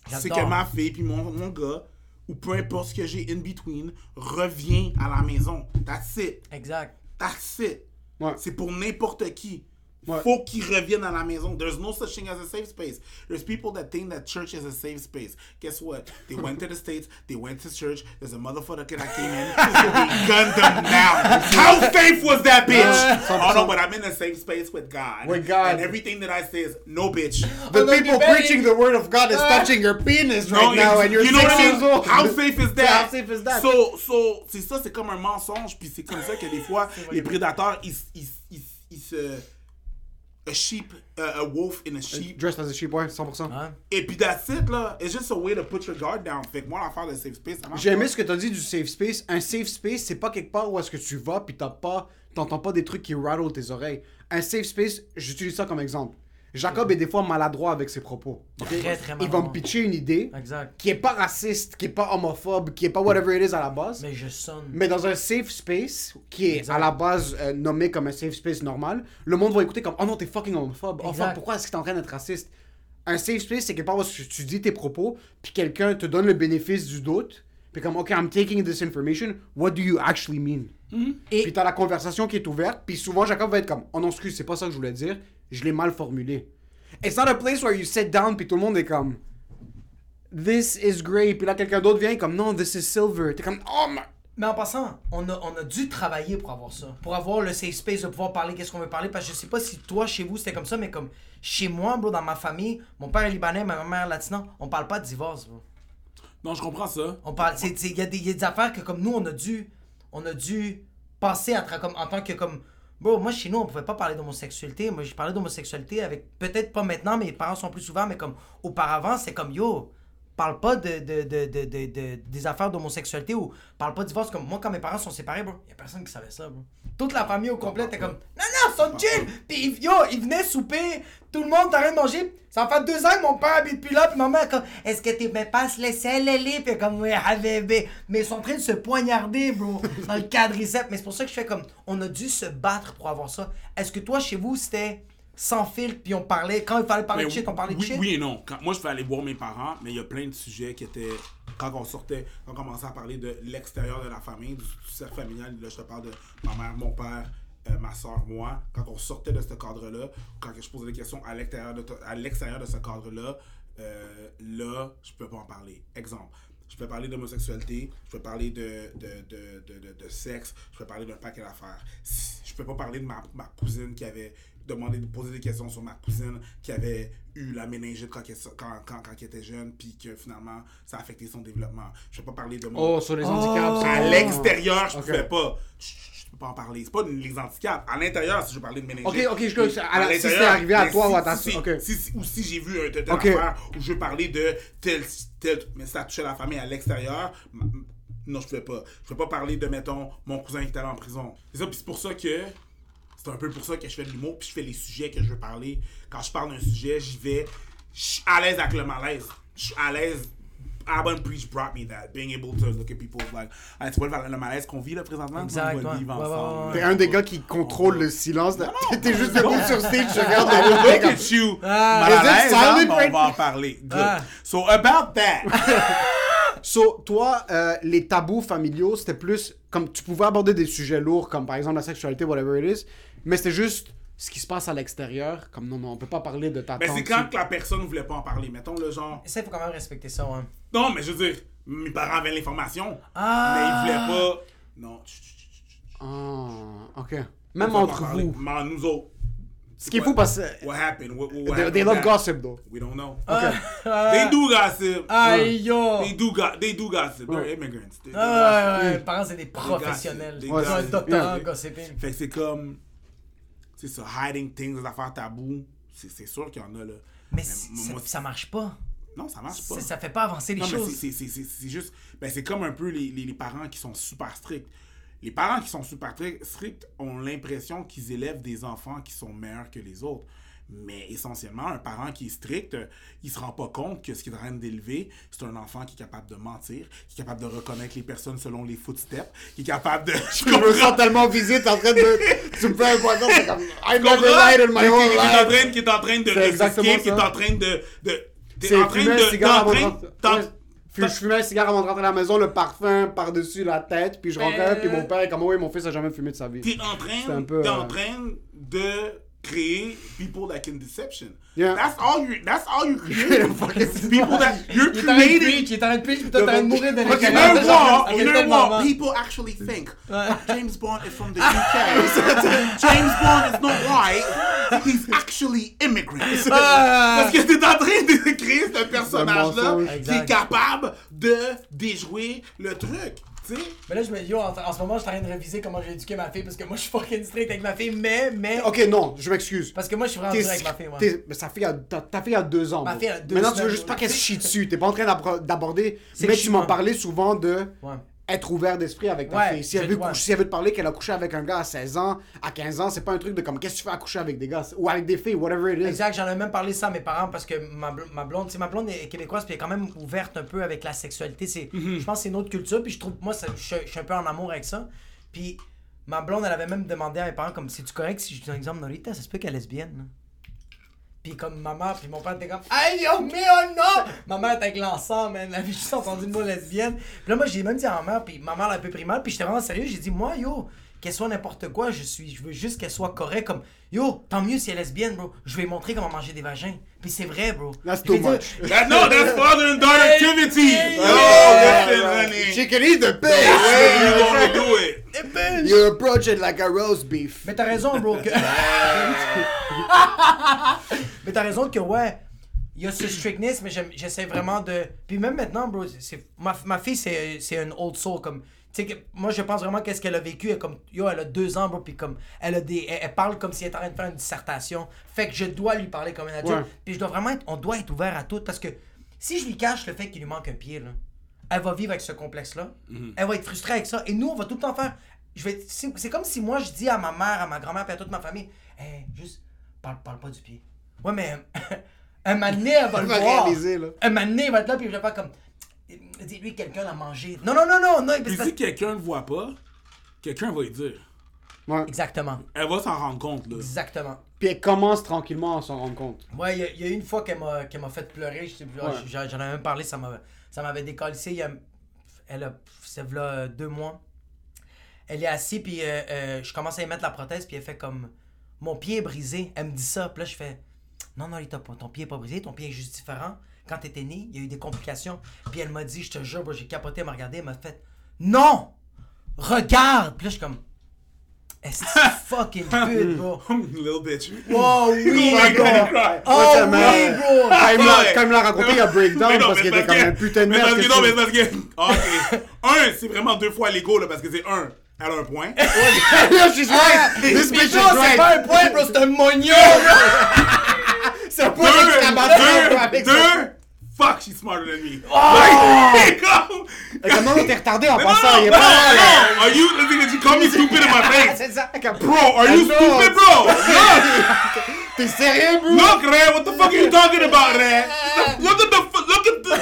c'est que ma fille puis mon, mon gars, ou peu importe ce que j'ai in between, revient à la maison. That's it. Exact. That's it. Ouais. C'est pour n'importe qui. Ouais. Faut qu'ils reviennent à la maison. There's no such thing as a safe space. There's people that think that church is a safe space. Guess what? They went to the States, they went to church, there's a motherfucker that came in, they gunned them down. How safe was that bitch? Yeah. oh no, but I'm in a safe space with God. With God. And everything that I say is, no bitch. The Oh, people preaching the word of God is touching your penis right No, now, and you're you know six what I years mean? old. How safe is that? How safe is that? So, so, c'est ça, c'est comme un mensonge, puis c'est comme ça que des fois, les prédateurs, ils, ils, ils, ils se... A sheep, uh, a wolf in a sheep. Dressed as a sheep, ouais, 100%. Ouais. Et puis that's it, là. It's just a way to put your guard down. Fait que moi, l'affaire de safe space, ça marche J'ai aimé ce que t'as dit du safe space. Un safe space, c'est pas quelque part où est-ce que tu vas puis t'as pas, t'entends pas des trucs qui rattle tes oreilles. Un safe space, j'utilise ça comme exemple. Jacob est des fois maladroit avec ses propos. ok? Très, très Il va me pitcher une idée Exact. qui est pas raciste, qui est pas homophobe, qui est pas whatever it is à la base. Mais je sonne. Mais dans un safe space, qui est Exact. à la base euh, nommé comme un safe space normal, le monde va écouter comme Oh non, t'es fucking homophobe. Exact. fuck, pourquoi est-ce que t'es en train d'être raciste? Un safe space, c'est quelque part où tu, dis tes propos, puis quelqu'un te donne le bénéfice du doute, puis comme Ok, I'm taking this information, what do you actually mean? Et Puis t'as la conversation qui est ouverte, puis souvent Jacob va être comme Oh non, excuse, c'est pas ça que je voulais dire, je l'ai mal formulé. It's not a place where you sit down, puis tout le monde est comme This is great, puis là quelqu'un d'autre vient comme Non, this is silver. T'es comme Oh my. Mais en passant, on a, on a dû travailler pour avoir ça. Pour avoir le safe space de pouvoir parler qu'est-ce qu'on veut parler. Parce que je sais pas si toi, chez vous, c'était comme ça, mais comme chez moi, bro, dans ma famille, mon père est libanais, ma mère est latina, on parle pas de divorce, bro. Non, je comprends ça. On parle. Il y, a des- y a des affaires que comme nous, on a dû. On a dû passer à tra- comme en tant que comme. Bro, moi chez nous, on pouvait pas parler d'homosexualité. Moi, j'ai parlé d'homosexualité avec. Peut-être pas maintenant, mes parents sont plus souvent, mais comme auparavant, c'est comme yo. Parle pas de, de, de, de, de- de- des affaires d'homosexualité ou parle pas de divorce. Comme moi, quand mes parents sont séparés, bro, y a personne qui savait ça, bro. Toute la famille au complet était comme non, non, sont chill. Puis yo, ils venaient souper, tout le monde t'arrête de manger. Ça fait deux ans que mon père habite plus là, puis ma mère comme est-ce que tu peux pas se laisser aller, puis comme oui, ah, bébé. Mais ils sont en train de se poignarder, bro, dans le quadriceps. Mais c'est pour ça que je fais comme on a dû se battre pour avoir ça. Est-ce que toi, chez vous, c'était sans filtre, puis on parlait, quand il fallait parler de shit, on parlait de shit? Oui et non. Quand- moi, je vais aller voir mes parents, mais il y a plein de sujets qui étaient. Quand on sortait, quand on commençait à parler de l'extérieur de la famille, du, du cercle familial, là, je te parle de ma mère, mon père, euh, ma soeur, moi. Quand on sortait de ce cadre-là, quand je posais des questions à l'extérieur de, à l'extérieur de ce cadre-là, euh, là, je peux pas en parler. Exemple. Je peux parler d'homosexualité, je peux parler de, de, de, de, de- de sexe, je peux parler d'un paquet d'affaires. Je peux pas parler de ma, ma cousine qui avait demandé de poser des questions sur ma cousine qui avait eu la méningite quand, elle- quand, quand, quand elle était jeune, puis que finalement, ça a affecté son développement. Je peux pas parler de mon... Oh, sur les handicaps. à l'extérieur, je Ok. pouvais pas. Je, peux pas en parler. C'est pas les handicaps. À l'intérieur, si je veux parler de méningite. Ok, ok, je- à la- si c'est l'intérieur, arrivé à toi si- ou à ta si, ou si j'ai vu un tel tel Ok. affaire où je parler de tel, tel, mais ça touchait la famille à l'extérieur, non, je pouvais pas. Je pouvais pas parler de, mettons, mon cousin qui était allé en prison. C'est ça, puis c'est pour ça que. C'est un peu pour ça que je fais de l'humour, puis je fais les sujets que je veux parler. Quand je parle d'un sujet, j'y vais. Je suis à l'aise avec le malaise. Je suis à l'aise. Urban Preach brought me that. Being able to look at people like. Ah, tu vois le, le malaise qu'on vit là présentement? Exact, On va ouais. vivre Ouais, ouais, ensemble. ouais, T'es un des gars qui contrôle le silence. T'es juste debout sur stage, tu regardes I le will mec look at you. Ah. mal à Is it l'aise, hein, on va en parler. Good. Ah. So, about that. So, toi, euh, les tabous familiaux, c'était plus comme tu pouvais aborder des sujets lourds, comme par exemple la sexualité, whatever it is, mais c'était juste ce qui se passe à l'extérieur. Comme non, mais on peut pas parler de ta Mais c'est quand que la personne voulait pas en parler. Mettons le genre. Ça, il faut quand même respecter ça, ouais. Non, mais je veux dire, mes parents avaient l'information. Ah. Mais ils voulaient pas. Non. Ah, ok. Même entre vous. Mais nous autres. Ce qui est fou parce que. What happened? What, what They, happened they love that? gossip, though. We don't know. Ah. They do gossip. Aïe, yo. They do, go they do gossip. They're immigrants. They- they Ah, gossip. ouais, ouais, les parents, c'est des professionnels. Ils ont un gossip. doctorat en Yeah. gossiping. Fait que c'est comme. C'est ça, hiding things, des affaires tabous. C'est c'est sûr qu'il y en a là. Mais Mais moi, ça, ça marche pas. Non, ça marche pas. Ça fait pas avancer les Non, choses. c'est- c'est- c'est c'est juste. Ben, c'est comme un peu les, les, les parents qui sont super stricts. Les parents qui sont super tri- stricts ont l'impression qu'ils élèvent des enfants qui sont meilleurs que les autres. Mais essentiellement, un parent qui est strict, euh, il se rend pas compte que ce qu'il est en train d'élever, c'est un enfant qui est capable de mentir, qui est capable de reconnaître les personnes selon les footsteps, qui est capable de. Je Je me sens tellement visé, t'es en train de. tu me fais un poisson, c'est comme. I never lied in my Qui- whole qui est en life. train- Qui est en train de qui est en train de. de t'es C'est en train de. t'es en avant de Puis je fumais un cigare avant de rentrer à la maison, le parfum par-dessus la tête, puis je rentrais, puis mon père est comme, oui, mon fils a jamais fumé de sa vie. T'es en train, peu, t'es euh, en train de créer people that can deception. Yeah. That's all you. That's all you create. people that you're creating. en train de preach, en train de mourir de You know what? You know what? People actually think James Bond is from the UK. James Bond is not white. He's actually immigrant. Ah. Parce que t'es en train de créer ce personnage-là qui est capable de déjouer le truc. Tu sais? Mais là, je me dis, yo, en, en ce moment, je suis en train de réviser comment j'ai éduqué ma fille parce que moi, je suis fucking strict avec ma fille, mais, mais. Ok, non, je m'excuse. Parce que moi, je suis vraiment dur avec ma fille, t'es- mais sa fille a, ta, ta fille a deux ans. Ma fille a deux Maintenant, tu veux juste pas qu'elle se chie dessus. T'es pas en train d'aborder. Mais tu m'en parlais souvent de Ouais. Être ouvert d'esprit avec ta Ouais, fille. Si elle, veut coucher- si elle veut te parler qu'elle a couché avec un gars à 16 ans, à 15 ans, c'est pas un truc de comme qu'est-ce que tu fais à coucher avec des gars? Ou avec des filles, whatever it is. Exact, j'en ai même parlé ça à mes parents parce que ma, ma blonde, ma blonde est québécoise puis elle est quand même ouverte un peu avec la sexualité. C'est, Mhm. Je pense que c'est une autre culture puis je trouve, moi, ça- je suis- je suis un peu en amour avec ça. Puis ma blonde, elle avait même demandé à mes parents comme, c'est-tu correct si je dis un exemple, Norita, ça se peut qu'elle est lesbienne. Puis comme maman, puis mon père était comme Aïe, oh, mais oh non! Ma mère était avec man. Elle avait juste entendu le mot lesbienne. Puis là, moi, j'ai même dit à ma mère, puis ma mère l'a un peu pris mal, puis j'étais vraiment sérieux. J'ai dit, moi, yo, qu'elle soit n'importe quoi, je suis, je veux juste qu'elle soit correcte. Comme, yo, tant mieux si elle est lesbienne, bro. Je vais montrer comment manger des vagins. Puis c'est vrai, bro. That's too much. That, no, that's father and daughter Hey, activity. hey, Yo, yeah. listen, honey. She can eat the The pig. way you gonna do it. You approach it like a roast beef. Mais t'as raison, bro. que- mais t'as raison que, ouais, il y a ce strictness, mais j'essaie vraiment de. Puis même maintenant, bro, c'est ma, ma fille, c'est c'est une old soul. Comme, tu sais, que- moi, je pense vraiment qu'est-ce qu'elle a vécu. Elle, comme, yo, elle a deux ans, bro, puis comme, elle, a des, elle, elle parle comme si elle était en train de faire une dissertation. Fait que je dois lui parler comme un adulte. Ouais. Puis je dois vraiment être, on doit être ouvert à tout parce que si je lui cache le fait qu'il lui manque un pied, là, elle va vivre avec ce complexe-là. Elle va être frustrée avec ça. Et nous, on va tout le temps faire. Je vais, c'est, c'est comme si moi, je dis à ma mère, à ma grand-mère, puis à toute ma famille, hey, juste, parle, parle pas du pied. Ouais, mais un moment donné, elle va le voir. réaliser, là. Un moment donné, elle va être là, puis je vais faire comme, dis-lui, quelqu'un l'a mangé. Non, non, non, non, non. Puis parce- si quelqu'un ne voit pas, quelqu'un va lui dire. Ouais. Exactement, Elle va s'en rendre compte, là. exactement. Puis elle commence tranquillement à s'en rendre compte. Ouais, il y a- y, une fois qu'elle m'a, qu'elle m'a fait pleurer, je sais plus, Ouais. j'en j'en avais même parlé, ça m'avait, ça m'avait décalissé. Il y a, elle a, ça fait là, deux mois. Elle est assise, puis euh, euh, je commence à y mettre la prothèse, puis elle fait comme Mon pied est brisé. Elle me dit ça, puis là, je fais Non, non, ton pied est pas brisé, ton pied est juste différent. Quand t'étais né, il y a eu des complications. Puis elle m'a dit Je te jure, bro, j'ai capoté, elle m'a regardé, elle m'a fait Non Regarde Puis là, je suis comme Est-ce fucking pute, bro? Little bitch. Oh oui, Oh my bro God, cry. Oh oui, mais- bro Quand il me l'a- Ouais. quand il me l'a raconté, il a breakdown Mais non, parce mais qu'il était comme un putain de mais merde. parce que qu'est-ce non, mais parce que. Ah, ok. un, c'est vraiment deux fois l'ego, là, parce que c'est un. Elle a un point. Là, she's right. This bitch c'est pas un point, bro, c'est un mognon, bro C'est un deux, d'exclamation deux, ça. fuck, she's smarter than me. Oh! Like, comme- non, t'es retardé en passant, il est pas hein. Are you, you call me stupid in my face. C'est ça, comme- Bro, are you stupid, bro? Look, T'es sérieux, bro? look, Red, what the fuck are you talking about, Red? Look at the, look at the,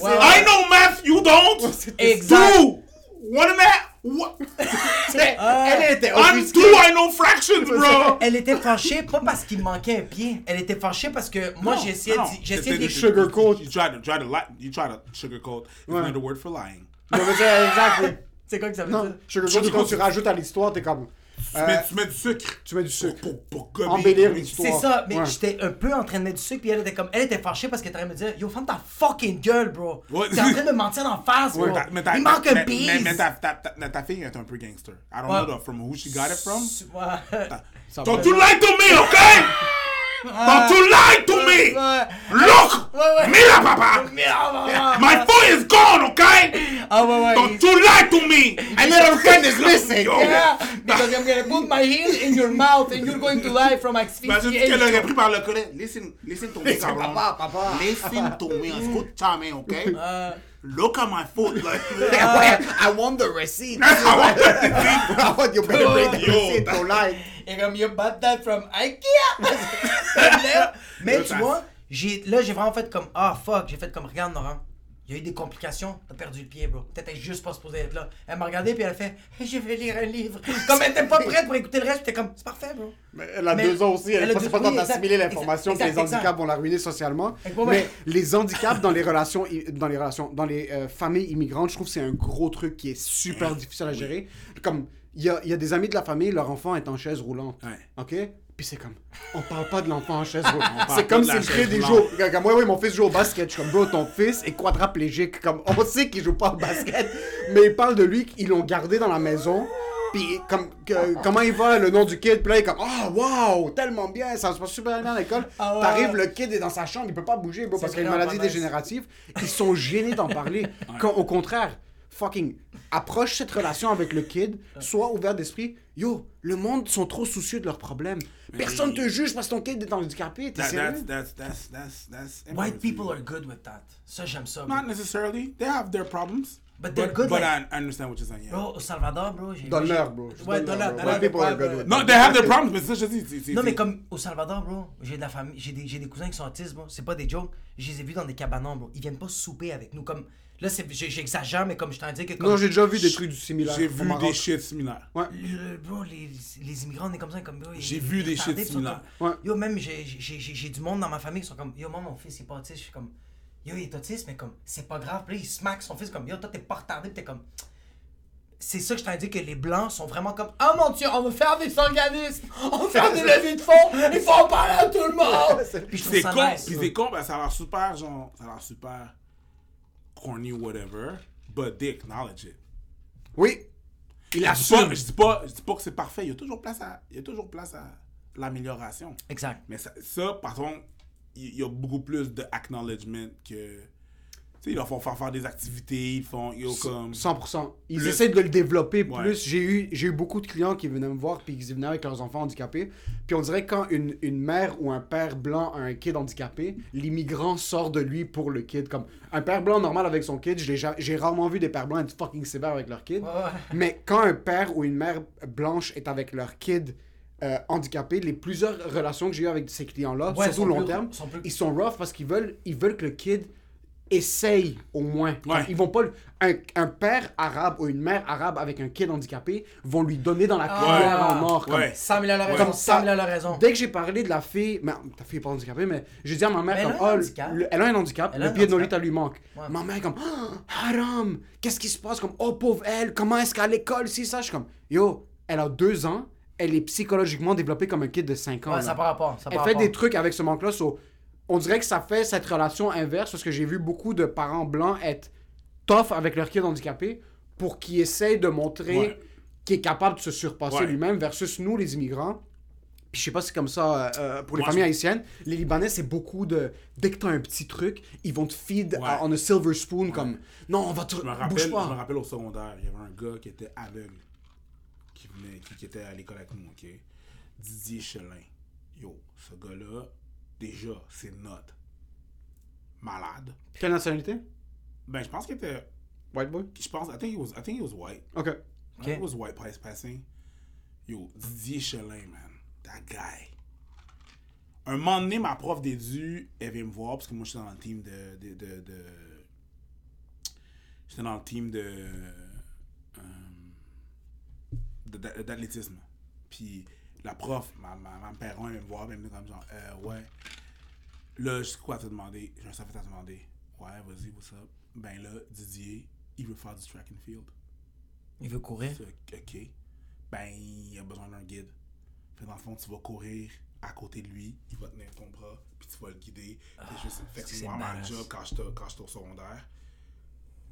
what? I know math, you don't. Exact. Two, one and a half, what? sérieux? Elle était I'm two, I know fractions, bro. Elle était fâchée, pas parce qu'il manquait un pied. Elle était fâchée parce que moi, the- d'y- the- Sugarcoat. You try to, try to, li- you try to sugarcoat. It's Ouais. another word for lying. Non, mais c'est quoi que ça veut Non, dire? sugarcoat, quand tu rajoutes à l'histoire, t'es comme. Tu, euh, mets, tu mets du sucre. tu mets du sucre. Pour, pour, pour Embellir l'histoire. C'est ça, mais Ouais. j'étais un peu en train de mettre du sucre, puis elle était comme, elle était fâchée parce qu'elle était en train de me dire, yo, ferme ta fucking gueule, bro. Ouais. T'es en train de me mentir en face, bro. Mais ta- mais ta- Il manque un piece. Mais, mais ta, ta, ta, ta, ta fille est un peu gangster. I don't Ouais. know the- from who she got it from. Ouais. Don't you lie to me, okay? Don't you lie to uh, me! Uh, Look! Ouais, ouais. Mira, papa! My phone is gone, okay? Don't you lie to me! A little friend is missing. Yeah, because I'm gonna put my heel in your mouth and you're going to die from asphyxiation. pris par le collet. Listen, listen to me, cabrón. Listen to me. Escúchame, okay? Uh, Look at my foot. Like, I want the receipt. I want the I want you better bring the Yo, receipt lie. Et comme you bought that from Ikea. Mais tu vois, j'ai, là j'ai vraiment fait comme ah fuck, j'ai fait comme regarde Laurent. Il y a eu des complications, t'as perdu le pied, bro. T'étais juste pas supposé être là. Elle m'a regardé puis elle a fait Je vais lire un livre. Comme elle était pas prête pour écouter le reste, j'étais comme C'est parfait, bro. Mais elle a Mais- deux ans aussi, elle elle pas oui, d'assimiler l'information que les exact. handicaps vont la ruiner socialement. Mais les handicaps dans les relations, dans les relations, dans les euh, familles immigrantes, je trouve que c'est un gros truc qui est super difficile à gérer. Comme il y a, y a des amis de la famille, leur enfant est en chaise roulante. Ouais. Ok? Puis c'est comme, on parle pas de l'enfant en chaise C'est comme s'il crée des jeux. Comme, ouais, ouais, mon fils joue au basket. Je suis comme, bro, ton fils est quadraplégique. Comme, on sait qu'il joue pas au basket, mais il parle de lui qu'ils l'ont gardé dans la maison. Puis comme, que- comment il va, le nom du kid, puis là, il est comme, oh, wow, tellement bien, ça se passe super bien à l'école. Ah ouais, T'arrives, le kid est dans sa chambre, il peut pas bouger, bro, parce qu'il y a une maladie dégénérative. Ils sont gênés d'en parler. Quand, au contraire, fucking, approche cette relation avec le kid, sois ouvert d'esprit. Yo, le monde sont trop soucieux de leurs problèmes. Personne te juge parce que ton kid est handicapé, t'es that, sérieux? that's, that's, that's, that's, that's. White people are good with that. Ça, j'aime ça. Not necessarily. They have their problems. But they're good, But like- I understand what you're saying. Yeah. Bro, au Salvador, bro. Dans l'heure, bro. Ouais, Dans l'heure, White people are good with No, that. they have their problems, mais ça, je dis. Non, mais comme au Salvador, bro, j'ai de la famille, j'ai des, j'ai des cousins qui sont autistes, bro. C'est pas des jokes. Je les ai vus dans des cabanons, bro. Ils viennent pas souper avec nous. Comme là, j'exagère, mais comme je t'en dis que. Comme, Non, j'ai déjà vu des trucs du similaire. J'ai vu des shit similaires. Ouais. Le- bro, les, les immigrants, on est comme ça, comme J'ai vu des shit similaires. comme- Ouais. Yo, même j'ai- j'ai j'ai- j'ai du monde dans ma famille qui sont comme Yo, moi, mon fils, il est pas autiste. Je suis comme Yo, il est autiste, mais comme c'est pas grave. Puis là, il smack son fils comme Yo, toi, t'es pas retardé. Puis t'es comme. C'est ça que je t'ai dit que les blancs sont vraiment comme Oh mon dieu, on va faire des organismes, on va faire des levées de fonds, il faut en parler à tout le monde. Puis je trouve C'est ça con, nice. puis c'est con, ben ça a l'air super, genre, ça a l'air super corny ou whatever, but they acknowledge it. Oui. Il pas, assume. je dis pas, je dis pas que c'est parfait, il y a toujours place à, il y a toujours place à l'amélioration. Exact. Mais ça, ça, par contre, il y a beaucoup plus de acknowledgement que, ils leur font faire faire des activités, ils font, yo, comme, 100%. Ils Plus- essaient de le développer Ouais. plus. J'ai eu, j'ai eu beaucoup de clients qui venaient me voir puis qui venaient avec leurs enfants handicapés. Puis on dirait que quand une, une mère ou un père blanc a un kid handicapé, l'immigrant sort de lui pour le kid. Comme un père blanc normal avec son kid, je l'ai ja- j'ai rarement vu des pères blancs être fucking sévères avec leur kid. Mais quand un père ou une mère blanche est avec leur kid euh, handicapé, les plusieurs relations que j'ai eues avec ces clients-là, Ouais, surtout sont long plus- terme, sont plus- ils sont rough parce qu'ils veulent, ils veulent que le kid essaye au moins. Ouais. Ils vont pas. Un, un père arabe ou une mère arabe avec un kid handicapé vont lui donner dans la cuillère Ah. en or. Comme, Ouais. 100 000 à la Comme raison, ça. 100 000 à la raison. Dès que j'ai parlé de la fille, mais ta fille est pas handicapée, mais j'ai dit à ma mère comme a un oh, handicap. le- elle a un handicap, Elle a le pied de handicap. Nolita lui manque. Ouais. Ma mère est comme oh, haram, qu'est-ce qui se passe? Comme oh pauvre elle, comment est-ce qu'à l'école si ça, je suis comme yo, elle a deux ans, elle est psychologiquement développée comme un kid de 5 ans. Ouais, ça par rapport. Ça Elle par fait rapport. des trucs avec ce manque-là. so, on dirait que ça fait cette relation inverse parce que j'ai vu beaucoup de parents blancs être tough avec leur kid handicapé pour qu'ils essayent de montrer Ouais. qu'il est capable de se surpasser Ouais. lui-même versus nous, les immigrants. Puis je sais pas si c'est comme ça euh, pour les Moi, familles je- haïtiennes. Les Libanais, c'est beaucoup de. Dès que t'as un petit truc, ils vont te feed Ouais. on a silver spoon comme. Non, on va te. Je me Bouge rappelle, je me pas. rappelle au secondaire, il y avait un gars qui était aveugle, qui venait, qui, qui était à l'école avec nous, ok? Didier Chelin. Yo, ce gars-là, déjà, c'est notre malade. Quelle nationalité? Ben, je pense qu'il était. White boy? Je pense. I think he was, I think he was white. Ok. I think it was white pass passing. Yo, Didier Chelin, man. That guy. Un moment donné, ma prof d'édu, elle vient me voir parce que moi, j'étais dans le team de. de, de, de- J'étais dans le team de. euh, d'athlétisme. Puis la prof, ma, ma, ma Perron, elle vient me voir, elle me dit comme genre, euh, ouais. Là, je sais quoi à te demander? J'ai un à te demander. Ouais, vas-y, what's up? Ben là, Didier, il veut faire du track and field. Il veut courir? OK. Ben, il a besoin d'un guide. Fait dans le fond, tu vas courir à côté de lui, il va tenir ton bras, puis tu vas le guider. Je sais- fait que c'est moi, ma job, quand j'étais au secondaire,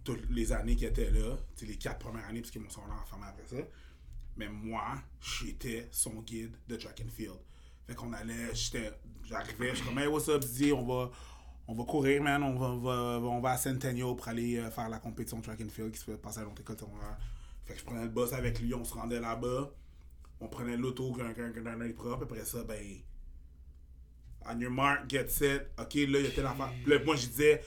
toutes les années qu'il était là, les quatre premières années, parce que mon secondaire a fermé après ça, mais moi, j'étais son guide de track and field. Fait qu'on allait, j'étais, j'arrivais, je suis comme, hey, what's up, on va, on va courir, man, on va, on va, on va à Centennial pour aller euh, faire la compétition track and field qui se fait passer à l'autre secondaire. Fait que je prenais le bus avec lui, on se rendait là-bas, on prenait l'auto qu'un œil propre, après ça, ben, on your mark, get set, ok, là, il y a telle là, moi, je disais,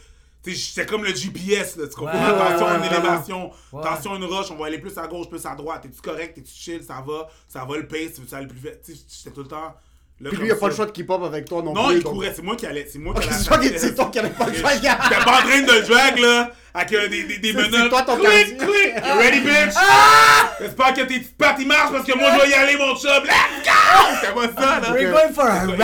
j'étais comme le GPS, là, tu comprends? Ouais, attention ouais, à une ouais, élévation, Ouais. attention à une roche, on va aller plus à gauche, plus à droite. Es-tu correct? Es-tu chill? Ça va? Ça va le pace? Tu veux aller plus vite? Tu sais, j'étais tout le temps. Là, Puis lui, il a pas le choix de keep up avec toi non, Non, plus. il donc- courait, c'est moi qui allais. C'est moi qui allais. c'est toi qui- c'est toi qui avait pas le choix, J'étais pas en train de le drag, là, avec euh, des, des, des C'est- c'est menottes. toi ton! You ready, bitch? J'espère que tes petites pattes, marchent parce que moi, je vais y aller, mon chum. Let's go! C'était pas ça, là. We're going for a ride.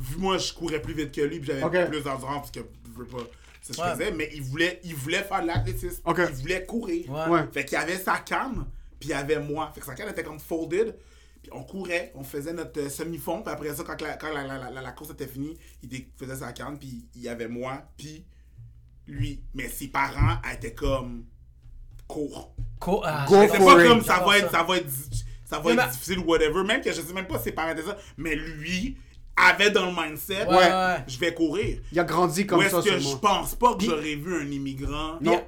vu moi, je courais plus vite que lui, puis j'avais plus d'endurance, parce que je veux pas. C'est ce que Ouais. je faisais, mais il voulait, il voulait faire de l'athlétisme. Il voulait courir. Ouais. Ouais. Fait qu'il y avait sa canne, puis il y avait moi. Fait que sa canne était comme folded. Puis on courait, on faisait notre euh, semi-fond. Puis après ça, quand, la, quand la, la, la, la course était finie, il faisait sa canne, puis il y avait moi, puis lui. Mais ses parents étaient comme court. Co- ah, C'est pas it. comme ça va être, ça va être, di- ça va être difficile ou whatever. Même que je sais même pas si ses parents étaient ça. Mais lui avait dans le mindset, Ouais, ouais. je vais courir. Il a grandi comme Ou est-ce ça, que je pense pas que j'aurais vu un immigrant Non.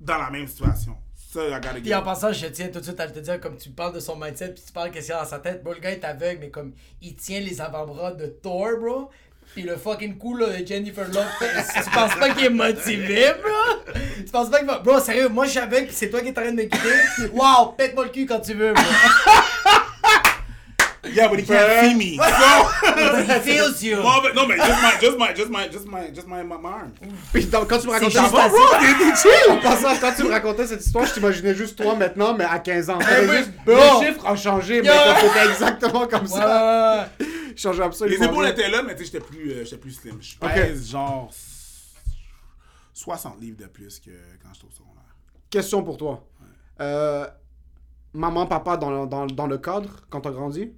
dans la même situation? Ça, Puis en passant, je tiens tout de suite à te dire, comme tu parles de son mindset, puis tu parles qu'est-ce qu'il y a dans sa tête. Bro, le gars est aveugle, mais comme il tient les avant-bras de Thor, bro. Puis le fucking coup là, de Jennifer Love, tu penses pas qu'il est motivé, bro? Tu penses pas qu'il va. Bro, sérieux, moi je suis aveugle, puis c'est toi qui es en train de me guider. Wow, pète-moi le cul quand tu veux, bro. Yeah, but he can't see me. So, He feels you. Non, mais just my, just my, just my, just my, just my, my, my arm. Puis donc, quand tu me racontais juste l'histoire, assez- bro, t'es t'es chill! En passant, quand tu me racontais cette histoire, je t'imaginais juste toi maintenant, mais à 15 ans. T'avais oui, juste, bro. le chiffre a changé, mais c'était exactement comme ça. ouais, changeait absolument Les épaules étaient là, mais tu sais, j'étais plus, euh, j'étais plus slim. Je pèse genre 60 livres de plus que quand j'étais au secondaire. Question pour toi. Euh, maman, papa dans, le- dans, dans le cadre, quand t'as grandi?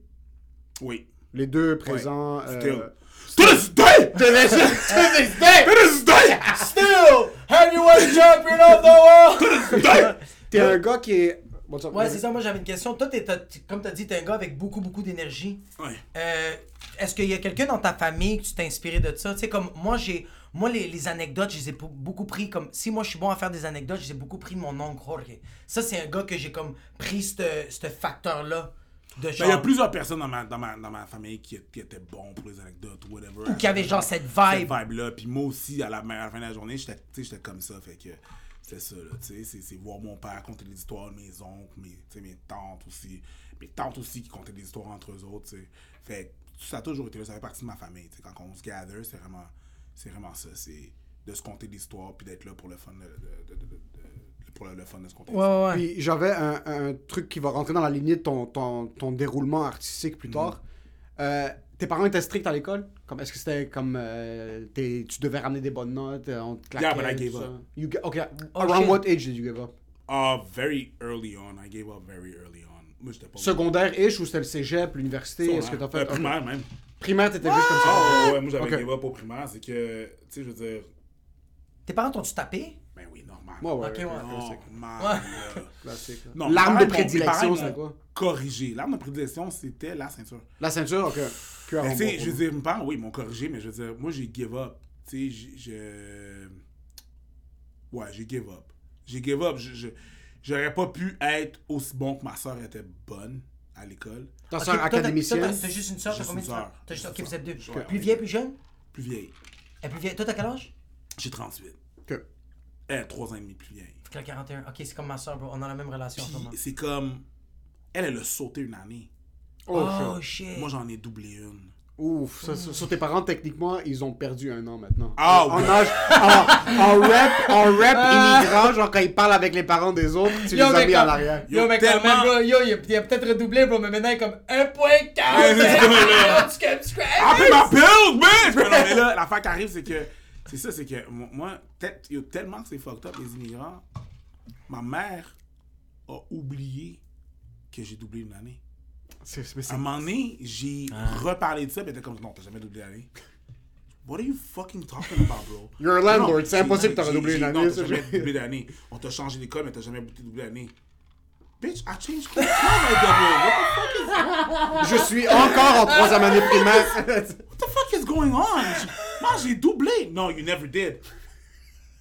Oui. Les deux présents. euh, Still. To this day! To this day! To this day! Still, heavyweight champion of the world! T'es un gars qui est. What's up, Ouais, c'est ça, moi j'avais une question. Toi, t'es, comme tu as dit, t'es un gars avec beaucoup, beaucoup d'énergie. Ouais. Euh, est-ce qu'il y a quelqu'un dans ta famille que tu t'es inspiré de ça? Tu sais, comme moi, j'ai. Moi, les, les anecdotes, je les ai beaucoup pris comme. Si moi, je suis bon à faire des anecdotes, je les ai beaucoup pris de mon oncle Jorge. Ça, c'est un gars que j'ai comme pris ce ce facteur-là. De Ben, genre. il y a plusieurs personnes dans ma, dans ma, dans ma famille qui, qui étaient bons pour les anecdotes ou whatever. Ou qui avaient genre cette vibe. Cette vibe-là. Puis moi aussi, à la, à la fin de la journée, j'étais comme ça. Fait que c'était ça, là. Tu sais, c'est- c'est voir mon père conter des histoires de mes oncles, mes, mes tantes aussi. Mes tantes aussi qui contaient des histoires entre eux autres, tu sais. Fait que ça a toujours été là. Ça fait partie de ma famille, tu sais. Quand on se gather, c'est vraiment, c'est vraiment ça. C'est de se conter des histoires puis d'être là pour le fun de, de- de- de- de- pour le, le fun de conter. des Ouais, ouais. Puis j'avais un, un truc qui va rentrer dans la lignée de ton, ton, ton déroulement artistique Mhm. plus tard. Euh, tes parents étaient stricts à l'école? Comme, est-ce que c'était comme euh, t'es- tu devais ramener des bonnes notes, euh, on te claquait, Yeah, but I gave up. You okay. Oh, Around shit. what age did you give up? Uh, very early on. I gave up very early on. Moi, j'étais pas Secondaire-ish ou c'était le cégep, l'université? Est-ce que t'as fait... Euh, primaire même. Primaire, t'étais juste comme ça? Ah ouais, moi j'avais Ok. give up au primaire, c'est que, tu sais, je veux dire, Tes parents t'ont-tu tapé? Ben oui, normal. Ouais, ouais, Ok, ouais. Normal, Ouais. là. classique. Non, L'arme mes de prédilection, m'ont quoi? Corrigé. L'arme de prédilection, c'était la ceinture. La ceinture, ok. Cuir en Mais tu sais, je veux dire, mes parents, oui, ils m'ont corrigé, mais je veux dire, moi j'ai give up. Tu sais, je. Ouais, j'ai give up. J'ai give up. Je- J'aurais pas pu être aussi bon que ma soeur était bonne à l'école. Ta soeur académicienne? T'as juste une soeur, t'as combien de soeurs? sœur. T'as juste- Ok, une vous êtes deux. Plus vieille, plus jeune? Plus vieille. Elle est plus vieille. Toi, t'as quel âge? J'ai 38. Elle est 3 ans et demi plus vieille. Fait que la 41. Ok, c'est comme ma soeur, bro. On a la même relation en ce moment. C'est comme. Elle, elle a sauté une année. Oh, Oh, shit. Moi, j'en ai doublé une. Ouf, ça, ça- sur tes parents, techniquement, ils ont perdu un an maintenant. Ah, en ouais. âge, en, en rap, en rap immigrant, genre quand ils parlent avec les parents des autres, tu Yo, les as mis comme- en arrière. Yo, Yo, mais quand tellement- même, bro, yo, il a, a peut-être redoublé, bro, mais maintenant il est comme 1.4. Ouais, c'est ça, là. Yo, tu can scratch. Ah, mais ma build, bitch! Mais non, mais là, l'affaire qui arrive, c'est que. C'est ça, c'est que mo- moi, tel- yo, tellement que c'est fucked up, les immigrants, ma mère a oublié que j'ai doublé une année. C'est- mais c'est- À un moment donné, j'ai reparlé de ça, mais était comme, non, t'as jamais doublé l'année. What are you fucking talking about, bro? You're a landlord, Non, c'est impossible que t'aurais doublé une j'ai- année, Non, t'as jamais doublé l'année. On t'a changé d'école, mais t'as jamais doublé l'année. Bitch, I changed class, I double. What the fuck is Je suis encore en troisième année primaire. What the fuck is going on? Moi, j'ai doublé. No, you never did.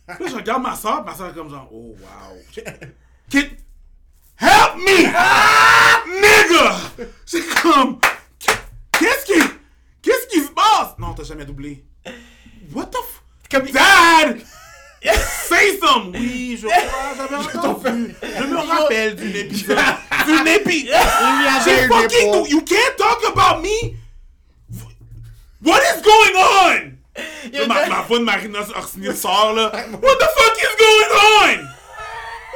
Là, je regarde ma soeur, ma soeur est comme genre, oh wow. Kid, help me! Nigga! C'est comme, qu'est-ce qui, qu'est-ce qui se passe? Non, t'as jamais doublé. What the f... Comme- Dad! Say some! Oui, je crois, j'avais entendu. Je me rappelle d'une épisode. D'une avait J'ai fucking. You can't talk about me! What is going on? Là, ma, ma voix de Marina Orsini sort là. What the fuck is going on?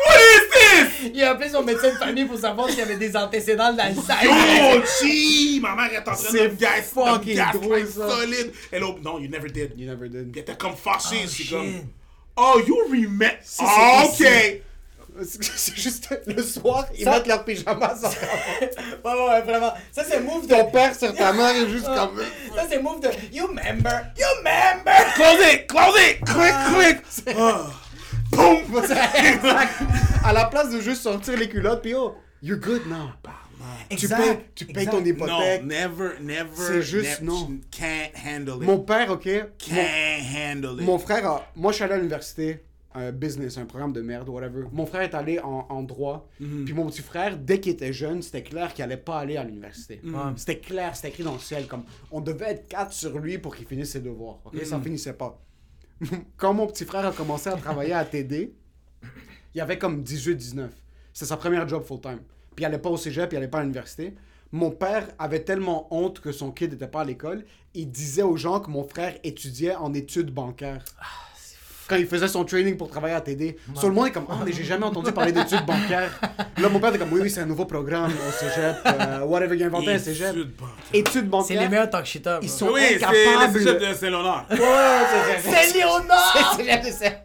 What is this? Il a appelé son médecin de famille pour savoir s'il y avait des antécédents d'Alzheimer. Yo, gee! Ma mère est en train de me gas, fucking gas drôle, ça. solide. Elle a- non, you never did. You never did. Elle était comme fâchée. Oh, c'est comme, oh, you remember. c'est Ah, ici. C'est juste le soir, ils Ça- mettent leur pyjama sur Ouais, ouais, ouais, vraiment. Ça, c'est move de. Ton père sur ta mère est juste comme. Ça, c'est move de. You remember? You remember? Close it, close it, quick, quick. Ah. Boom. Exact. À la place de juste sortir les culottes, puis oh, you're good now. Tu payes, tu payes ton No, hypothèque. never, never. C'est juste never- non. Can't handle it. Mon père, ok. Mon, Can't handle it. mon frère, a- moi je suis allé à l'université, un business, un programme de merde, whatever. Mon frère est allé en, en droit. Mhm. Puis mon petit frère, dès qu'il était jeune, c'était clair qu'il allait pas aller à l'université. Mhm. C'était clair, c'était écrit dans le ciel. Comme on devait être quatre sur lui pour qu'il finisse ses devoirs. ok? Mhm. Ça finissait pas. Quand mon petit frère a commencé à travailler à TD, il avait comme 18-19. C'était sa première job full-time. Puis il allait pas au cégep, il allait pas à l'université. Mon père avait tellement honte que son kid n'était pas à l'école, il disait aux gens que mon frère étudiait en études bancaires. Quand il faisait son training pour travailler à TD. Sur le monde est comme, oh, mais j'ai jamais entendu parler d'études bancaires. Là, mon père était comme, oui, oui, c'est un nouveau programme au cégep, euh, whatever, il a inventé un cégep. Études bancaires. C'est les meilleurs talk shitters. Ils sont Oui, c'est incapables. le cégep de Saint-Léonard. Ouais, ouais, c'est- C'est Léonard! c'est- c'est- c'est-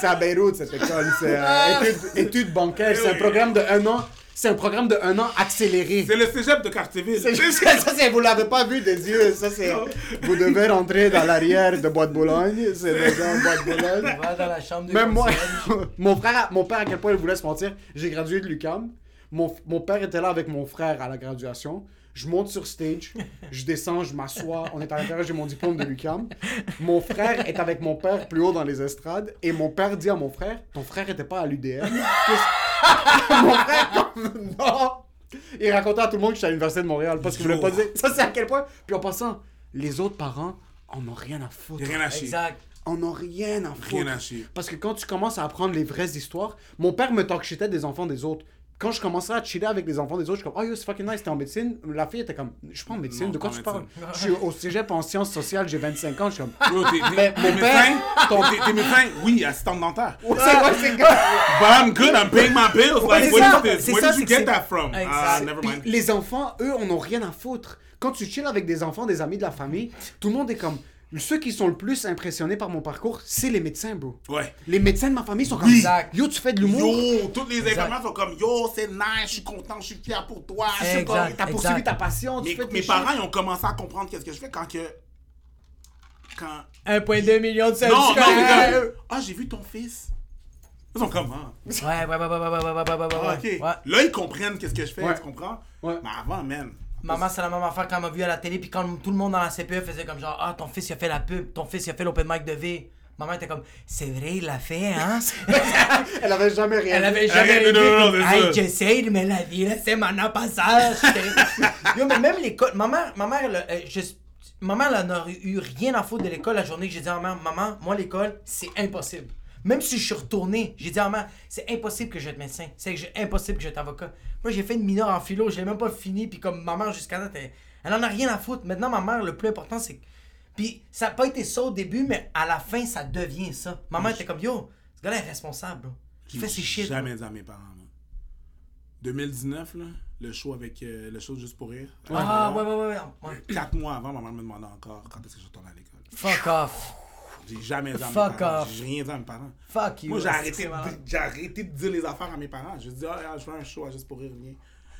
C'est à Beyrouth, cette école. C'est euh, études, études bancaires. C'est un programme de un an. C'est un programme de un an accéléré. C'est le cégep de Cartierville. C'est juste- ça, c'est, vous l'avez pas vu des yeux. Ça, c'est, vous devez rentrer dans l'arrière de Bois de Boulogne. C'est dedans Bois de Boulogne. Va dans la chambre de Même moi, mon frère, mon père, à quel point il voulait se mentir, j'ai gradué de l'UQAM. Mon, mon père était là avec mon frère à la graduation. Je monte sur stage, je descends, je m'assois. On est à l'intérieur, j'ai mon diplôme de l'UQAM. Mon frère est avec mon père plus haut dans les estrades. Et mon père dit à mon frère Ton frère était pas à l'UDM Mon frère, non Il racontait à tout le monde que j'étais à l'Université de Montréal parce qu'il voulait pas dire. Ça, c'est à quel point. Puis en passant, les autres parents en ont rien à foutre. Rien à chier. Exact. En ont rien à foutre. Rien à chier. Parce que quand tu commences à apprendre les vraies histoires, mon père me talk des enfants des autres. Quand je commençais à chiller avec les enfants des autres, je suis comme, oh yo, c'est fucking nice, t'es en médecine. La fille était comme, je suis pas en médecine, Non, de quoi tu en parles. Je suis au cégep en sciences sociales, j'ai 25 ans, je suis comme, Bro, t'es, Mais t'es mon père- Ton- T'es, médecin? Oui, assistant dentaire. c'est quoi, c'est quoi But I'm good, I'm paying my bills. Like, what is this? Where ça, did you get that from? Ah, never Puis mind. les enfants, eux, on n'a rien à foutre. Quand tu chill avec des enfants, des amis de la famille, tout le monde est comme, ceux qui sont le plus impressionnés par mon parcours, c'est les médecins, bro. Ouais. Les médecins de ma famille sont comme, Exact. yo, tu fais de l'humour. Yo, toutes les infirmières sont comme Yo, c'est nice, je suis content, je suis fier pour toi. T'as poursuivi ta passion, tu Mes, fais mes parents, ils ont commencé à comprendre qu'est-ce que je fais quand que. Quand. 1,2 million de Non, non, subscribers. comme. Ah, j'ai vu ton fils. Ils sont comme. Ah, Ouais, ouais, ouais, ouais, ouais, ouais, ouais, ouais, ouais, ouais, ah, ouais. ok. Ouais. Là, ils comprennent qu'est-ce que je fais, Ouais. tu comprends? Ouais. Mais avant, man. Maman, c'est la même affaire quand elle m'a vu à la télé, puis quand tout le monde dans la CPE faisait comme genre, ah, ton fils, il a fait la pub, ton fils, il a fait l'open mic de V. Maman était comme, c'est vrai, il l'a fait, hein? Elle avait jamais rien. Elle avait dit. jamais aidé. non, non, comme, non, c'est Hey, de me la vie, là, c'est mon passage. Yo, mais même l'école, ma mère, ma mère, elle a- euh, je- Maman, elle n'aurait eu rien à foutre de l'école la journée que j'ai dit à maman, maman, moi, l'école, c'est impossible. Même si je suis retourné, j'ai dit à maman, c'est impossible que je être médecin. C'est impossible que je être avocat. Moi, j'ai fait une mineure en philo, je l'ai même pas fini, puis comme maman, jusqu'à là, elle, elle en a rien à foutre. Maintenant, ma mère, le plus important, c'est que. Puis ça n'a pas été ça au début, mais à la fin, ça devient ça. Maman était comme, yo, ce gars-là est responsable, bro. Il fait ses shit. jamais dit à mes parents. moi. 2019, là, le show avec euh, le show Juste pour rire. Ah, ouais, ouais, ouais. ouais. ouais. Quatre mois avant, ma mère me demandait encore quand est-ce que je retourne à l'école. Fuck off. J'ai jamais dit à mes Fuck parents. off. J'ai rien dit à mes parents. Fuck you. Moi, j'ai c'est arrêté, de- j'ai arrêté de dire les affaires à mes parents. Je dis, ah, ah, je fais un show à juste pour rire.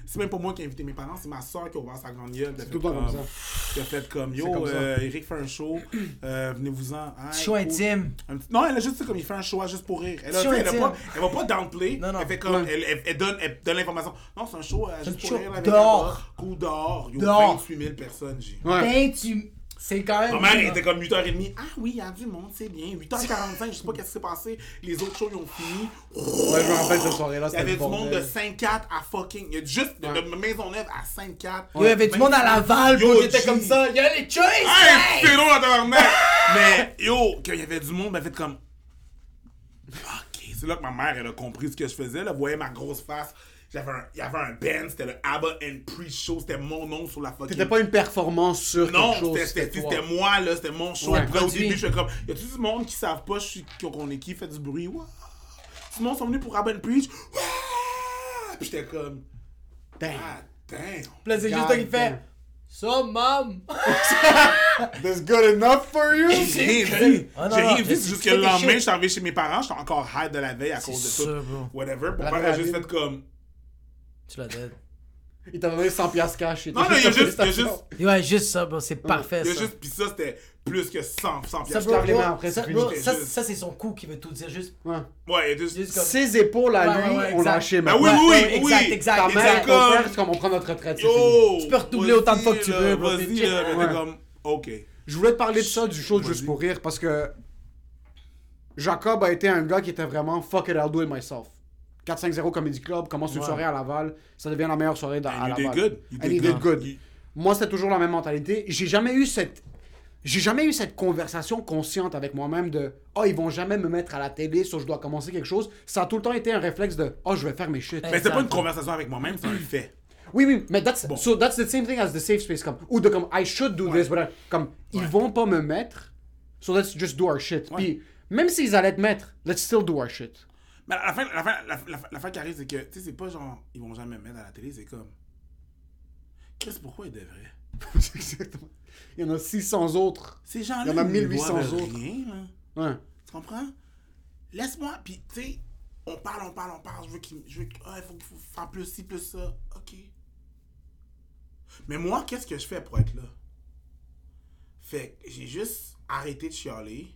C'est même pas moi qui ai invité mes parents, c'est ma soeur qui a ouvert sa grande gueule. C'est tout le temps comme ça. Qui a fait comme, yo, comme ça. euh, Eric fait un show, euh, venez-vous-en. Hey, Show cool. intime. Un petit- Non, elle a juste dit comme il fait un show à juste pour rire. Elle, a, Show tu sais, elle, a intime. pas, elle va pas downplay. Non, non. Elle fait comme, Ouais. elle, elle- elle donne, elle donne l'information. Non, c'est un show à juste un pour show rire. avec dehors. la barre. Coup dehors. Yo, Dehors. 28 000 personnes, j'ai. Ouais. Ben, tu. C'est quand même. Ma mère elle était comme 8h30. Ah oui, il y a du monde, c'est bien. 8h45, je sais pas qu'est-ce qui s'est passé. Les autres shows, ils ont fini. Ouais, je me rappelle cette soirée-là, Il y avait du monde de bordel. 5-4 à fucking. Il y a juste de- Ouais. de Maisonneuve à 5-4. Yo, il y avait du monde à Laval, Yo, bro, qui était comme ça. Yo, les choices! Hey, c'est long, la tabarnak! Mais yo, qu'il y avait du monde, ben fait comme. Ok, c'est là que ma mère, elle a compris ce que je faisais. Vous voyez ma grosse face. J'avais un, il y avait un band, c'était le ABBA and Pre-Show, c'était mon nom sur la fucking. C'était pas une performance sur Non, quelque chose. c'était- c'était moi, là, c'était mon show. Ouais. Après, au début, je fais comme, y a tout du monde qui savent pas je suis- qu'on est qui, fait du bruit? Ouais. Tout le monde sont venus pour Abba and Preach? Ouais. Puis j'étais comme, Damn. ah, damn. Puis là, c'est juste toi qui fait. Ça, mam! That's good enough for you? J'ai rien vu. Ah, non, J'ai non, rien mais vu. c'est- juste que le lendemain, je suis arrivé chez mes parents. J'étais encore high de la veille à cause de bro. Whatever. Mon La père a juste fait comme. Tu l'as dead. Il t'a donné 100 piastres cash. Non, non, il y a juste. Il y a juste. Ouais, juste ça, bro. C'est parfait, Il y a ça. juste. Puis ça, c'était plus que 100, 100 Ça, piastres. bro, après, ça, bro, ça, Juste- ça, c'est son coup qui veut tout dire. Juste. Ouais. Juste. Juste comme. Ses épaules à Ouais, lui, ouais, on exact. l'a lâché Ben oui, oui, oui. exact, exact, Ta exact. mère, ton comme- père, c'est comme on prend notre retraite. Yo! Tu peux redoubler autant de fois que tu veux, bro, Vas-y. Mais t'es comme. Ok. Je voulais te parler de ça, du show. Juste pour rire, parce que Jacob a été un gars qui était vraiment fuck it, I'll do it myself. 4-5-0 Comedy Club, commence une Ouais. soirée à Laval, ça devient la meilleure soirée à Laval. good. And did good. good. You- Moi, c'était toujours la même mentalité. J'ai jamais eu cette. J'ai jamais eu cette conversation consciente avec moi-même de Oh, ils vont jamais me mettre à la télé, so je dois commencer quelque chose. Ça a tout le temps été un réflexe de Oh, je vais faire mes shit. Mais c'est pas une conversation avec moi-même, c'est un fait. Oui, oui, mais that's, Bon. so that's the same thing as the safe space. Comme, ou de comme, I should do Ouais. this, but I- comme, ils Ouais. vont pas me mettre, so let's just do our shit. Ouais. Puis, même s'ils allaient te mettre, let's still do our shit. Mais la fin, la fin, la, la, la fin qui arrive, c'est que, tu sais, c'est pas genre, ils vont jamais me mettre à la télé, c'est comme. Chris, pourquoi ils devraient Exactement. Il y en a 600 autres. Ces gens-là. Il y en a ils me 1800 doivent autres. Rien, là. Ouais. Tu comprends? Laisse-moi, puis, tu sais, on parle, on parle, on parle. Je veux qu'il je veux il faut faut faire plus ci, plus ça. Ok. Mais moi, qu'est-ce que je fais pour être là? Fait que j'ai juste arrêté de chialer.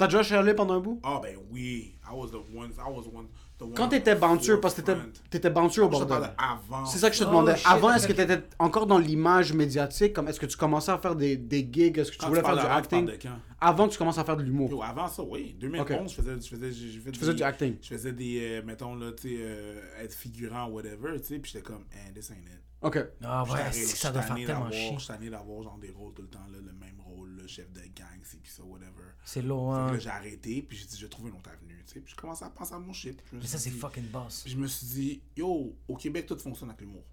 T'as déjà chialé pendant un bout? Ah, ben oui. I was the one. I was one. The one Quand t'étais bouncer, parce que t'étais, bouncer au bordel. avant. C'est ça que je te Oh, demandais. shit, Avant, est-ce que t'étais encore dans l'image médiatique? Comme, est-ce que tu commençais à faire des, des gigs? Est-ce que tu Quand voulais tu faire du acting? de? Avant que tu commences à faire de l'humour. Yo, avant ça, oui. 2011, Ok. je faisais, je faisais, Tu faisais des- du acting. Je faisais des, euh, mettons, là, tu sais, euh, être figurant, whatever, tu sais, puis j'étais comme, eh, this ain't it. Ok. Ah ouais, c'est que ça doit faire tellement chier. J'étais tanné d'avoir, genre, des rôles tout le temps, là, le même rôle, le chef de gang, c'est puis ça, whatever. C'est que hein. là, j'ai arrêté, puis j'ai dit, je vais trouver une autre avenue, tu sais, puis je commençais à penser à mon shit. je Mais ça, suis c'est fucking boss. Puis je me suis dit, yo, au Québec, tout fonctionne avec l'humour.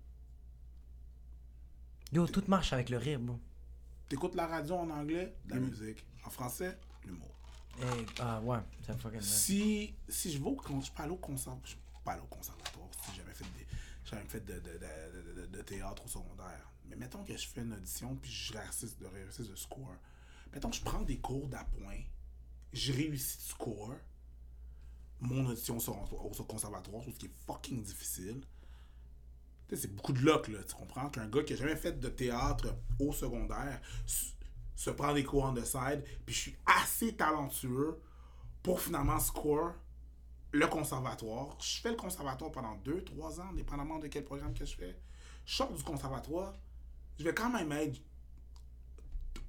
Yo, tout marche avec le rire, bro. T'écoutes la radio en anglais, de Mm. la musique. En français, l'humour. Hey, ah ouais, fucking. Si, si je vais con- je aller au conservatoire, je au conservatoire si j'ai jamais fait, des, j'ai jamais fait de, de, de, théâtre au secondaire. Mais mettons que je fais une audition puis je réussis de de score. Mettons que je prends des cours d'appoint, je réussis de score, mon audition sur, au, conservatoire, chose qui est fucking difficile. C'est beaucoup de luck, là, tu comprends? Qu'un gars qui a jamais fait de théâtre au secondaire se prend des cours on the side, puis je suis assez talentueux pour finalement score le conservatoire. Je fais le conservatoire pendant 2-3 ans, dépendamment de quel programme que je fais. Je sors du conservatoire, je vais quand même être.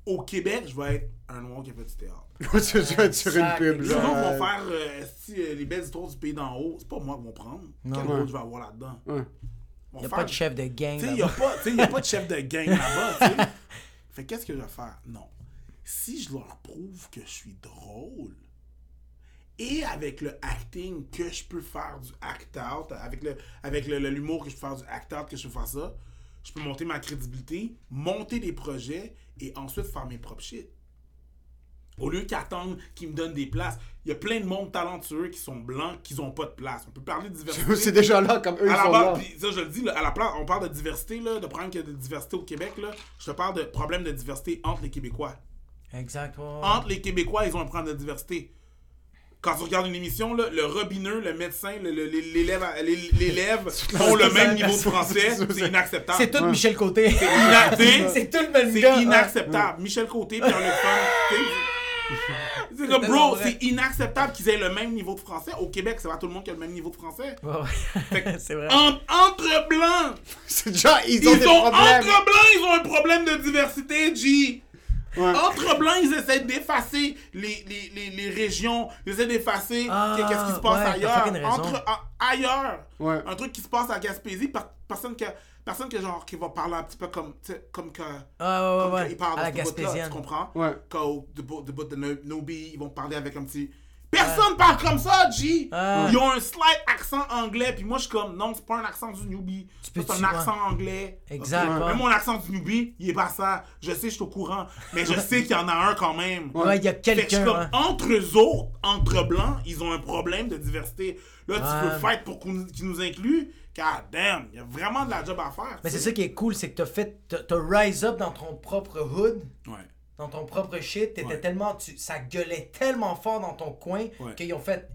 Au Québec, je vais être un noir qui a fait du théâtre. tu vas sur une pub. Les autres vont faire euh, esti, euh, les belles histoires du pays d'en haut. C'est pas moi qui vont prendre. Non. Quel Ouais. rôle je vais avoir là-dedans? Ouais. Vont Y'a faire- pas de chef de gang il n'y a, pas- a de chef de gang là-bas, tu sais. Fait qu'est-ce que je vais faire? Non. Si je leur prouve que je suis drôle, et avec le acting que je peux faire du act-out, avec l'humour que je peux faire du act-out, que je peux faire ça, je peux monter ma crédibilité, monter des projets et ensuite faire mes propres shit. Au lieu qu'attendre qu'ils me donnent des places. Il y a plein de monde talentueux qui sont blancs, qui n'ont pas de place. On peut parler de diversité. C'est déjà là, comme eux, ils À la sont base, là. ça je le dis, là, à la place, on parle de diversité, là, de problème qu'il y a de diversité au Québec. Là. Je te parle de problème de diversité entre les Québécois. Exact, ouais, ouais. Entre les Québécois, ils ont un problème de diversité. Quand tu regardes une émission, là, le robineux, le médecin, le- le- l'élève l'élève l'élève ont le même niveau de français. C'est inacceptable. C'est tout Michel Côté. C'est tout le même c'est gars. ouais. inacceptable. Michel Côté, Pierre Le t'sais, C'est comme, bro, c'est inacceptable qu'ils aient le même niveau de français. Au Québec, c'est pas tout le monde qui a le même niveau de français. Ouais, ouais. Fait que- C'est vrai. En- entre blancs, C'est déjà, ils ils ont ont, des problèmes. entre blancs, ils ont un problème de diversité, G. Ouais. Entre blancs, ils essaient d'effacer les, les, les, les régions, ils essaient d'effacer Ah, qu'est-ce qui se passe ouais, ailleurs. Entre, a- ailleurs. Ouais. Un truc qui se passe à Gaspésie, par- personne que personne que genre qui va parler un petit peu comme tu sais, comme que Ah, ouais, comme ouais, parle à la dans ce bout-là, tu comprends? Ouais. Quand de bout de, de Nobi, ils vont parler avec un petit Personne parle comme ça, G! Ouais. Ils ont un slight accent anglais, puis moi je suis comme, non, c'est pas un accent du newbie. Peux- C'est un accent anglais. Exact, Ok? ouais. Même mon accent du newbie, il est pas ça. Je sais, je suis au courant. Mais je sais qu'il y en a un quand même. Ouais, il y a Fait que je suis quelqu'un. comme, hein. entre eux autres, entre blancs, ils ont un problème de diversité. Là, tu Ouais. veux fight pour qu'on- qu'ils nous incluent. God damn, il y a vraiment de la job à faire. Mais c'est ça qui est cool, c'est que t'as fait. T'as rise up dans ton propre hood, Ouais. dans ton propre shit. T'étais Ouais. tellement. Tu, ça gueulait tellement fort dans ton coin Ouais. qu'ils ont fait.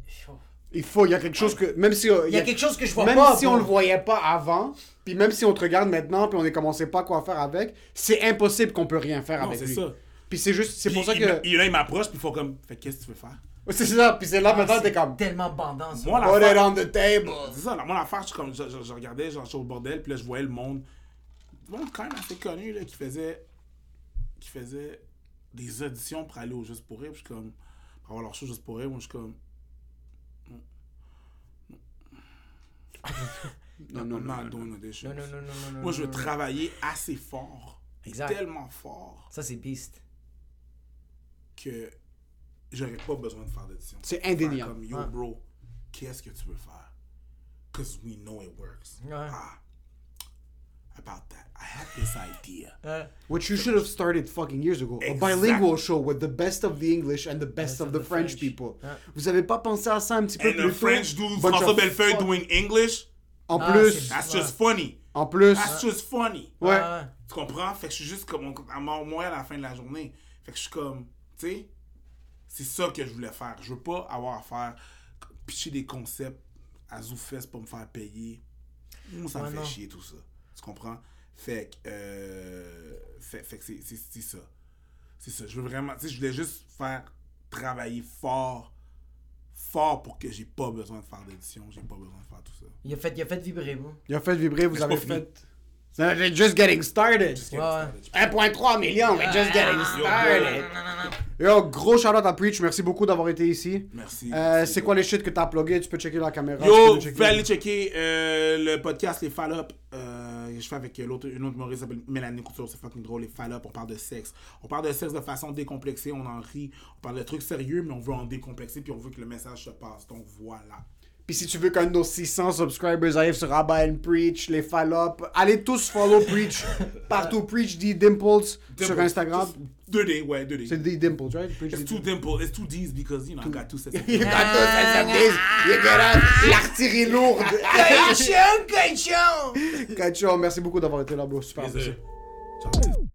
Il faut, il y a quelque chose que. Même si. euh, Il y a quelque chose que je vois Même pas. si bro. on le voyait pas avant, puis même si on te regarde maintenant, puis on ne commençait pas quoi faire avec, c'est impossible qu'on peut rien faire Non, avec c'est lui. ça. Puis c'est juste, c'est pour ça il- que. il- là, il m'approche, puis il faut comme, fait qu'est-ce que tu veux faire? C'est ça, puis c'est là maintenant Ah, C'est t'es comme. tellement bandant ça. Moi, la Put it on the table. C'est ça, là, moi, l'affaire, je, comme, je, je- je regardais, genre, au bordel, puis là, je voyais le monde. Le monde quand même assez connu, là, qui faisait, qui faisait des auditions pour aller au Juste pour Rire, puis je suis comme, pour avoir leur show Juste pour Rire, moi, je suis comme, Non, non, non, auditions. Non, non, non, non, non, non. Moi, je veux non, non. travailler assez fort, Exact. tellement fort, Ça, c'est beast. que j'aurais pas besoin de faire d'audition. C'est indéniable. Comme, yo, Ouais. bro, qu'est-ce que tu veux faire? Because we know it works. Ouais. Ah, about that. I had this idea. Euh, What you should have started fucking years ago. A bilingual show with the best of the English and the best of the French, people. Ouais. Vous avez pas pensé à ça un petit peu And plus tôt? French dude, François of Bellefeuille doing English, En Ah, plus, c'est- that's Ouais. just funny. en plus, That's just funny. ouais. ouais. Tu comprends? Fait que je suis juste comme à moi à la fin de la journée. Fait que je suis comme, tu sais, c'est ça que je voulais faire. Je veux pas avoir à faire pitcher des concepts à Zoufest pour me faire payer. Moi, ça Ouais, me fait non. chier tout ça. Tu comprends? Fait que, euh, fait, fait que c'est, ça. C'est ça. Je veux vraiment, tu sais, je voulais juste faire travailler fort, fort pour que j'ai pas besoin de faire d'édition. J'ai pas besoin de faire tout ça. Il a fait, il a fait vibrer, moi. Il a fait vibrer, vous avez fait. C'est just getting started. Just Ouais, getting ouais. started. 1.3 million, we're just getting started. Yo, gros shout out à Preach, merci beaucoup d'avoir été ici. Merci. Euh, c'est quoi les shit que t'as plugué? Tu peux checker la caméra. tu Yo, pouvez aller checker euh, le podcast Les Fall Up. Euh, je fais avec l'autre, une autre qui s'appelle Mélanie Couture. C'est fucking drôle. Les Fall Up, on parle de sexe. On parle de sexe de façon décomplexée. On en rit. On parle de trucs sérieux, mais on veut en décomplexer. Puis on veut que le message se passe. Donc voilà. Puis si tu veux qu'un de nos 600 subscribers arrive sur Abba and Preach, les Fallop, allez tous follow Preach. Partout, Preach D Dimples sur Dimples. Instagram. Deux D, ouais, deux D. C'est D Dimples, right? Preach It's two dimple. It's two D's because, you know, I got two sets of You got those SMDs, you get up, l'artillerie lourde. Cochon, cochon! Kacho, merci beaucoup d'avoir été là, bro. Super. Ciao.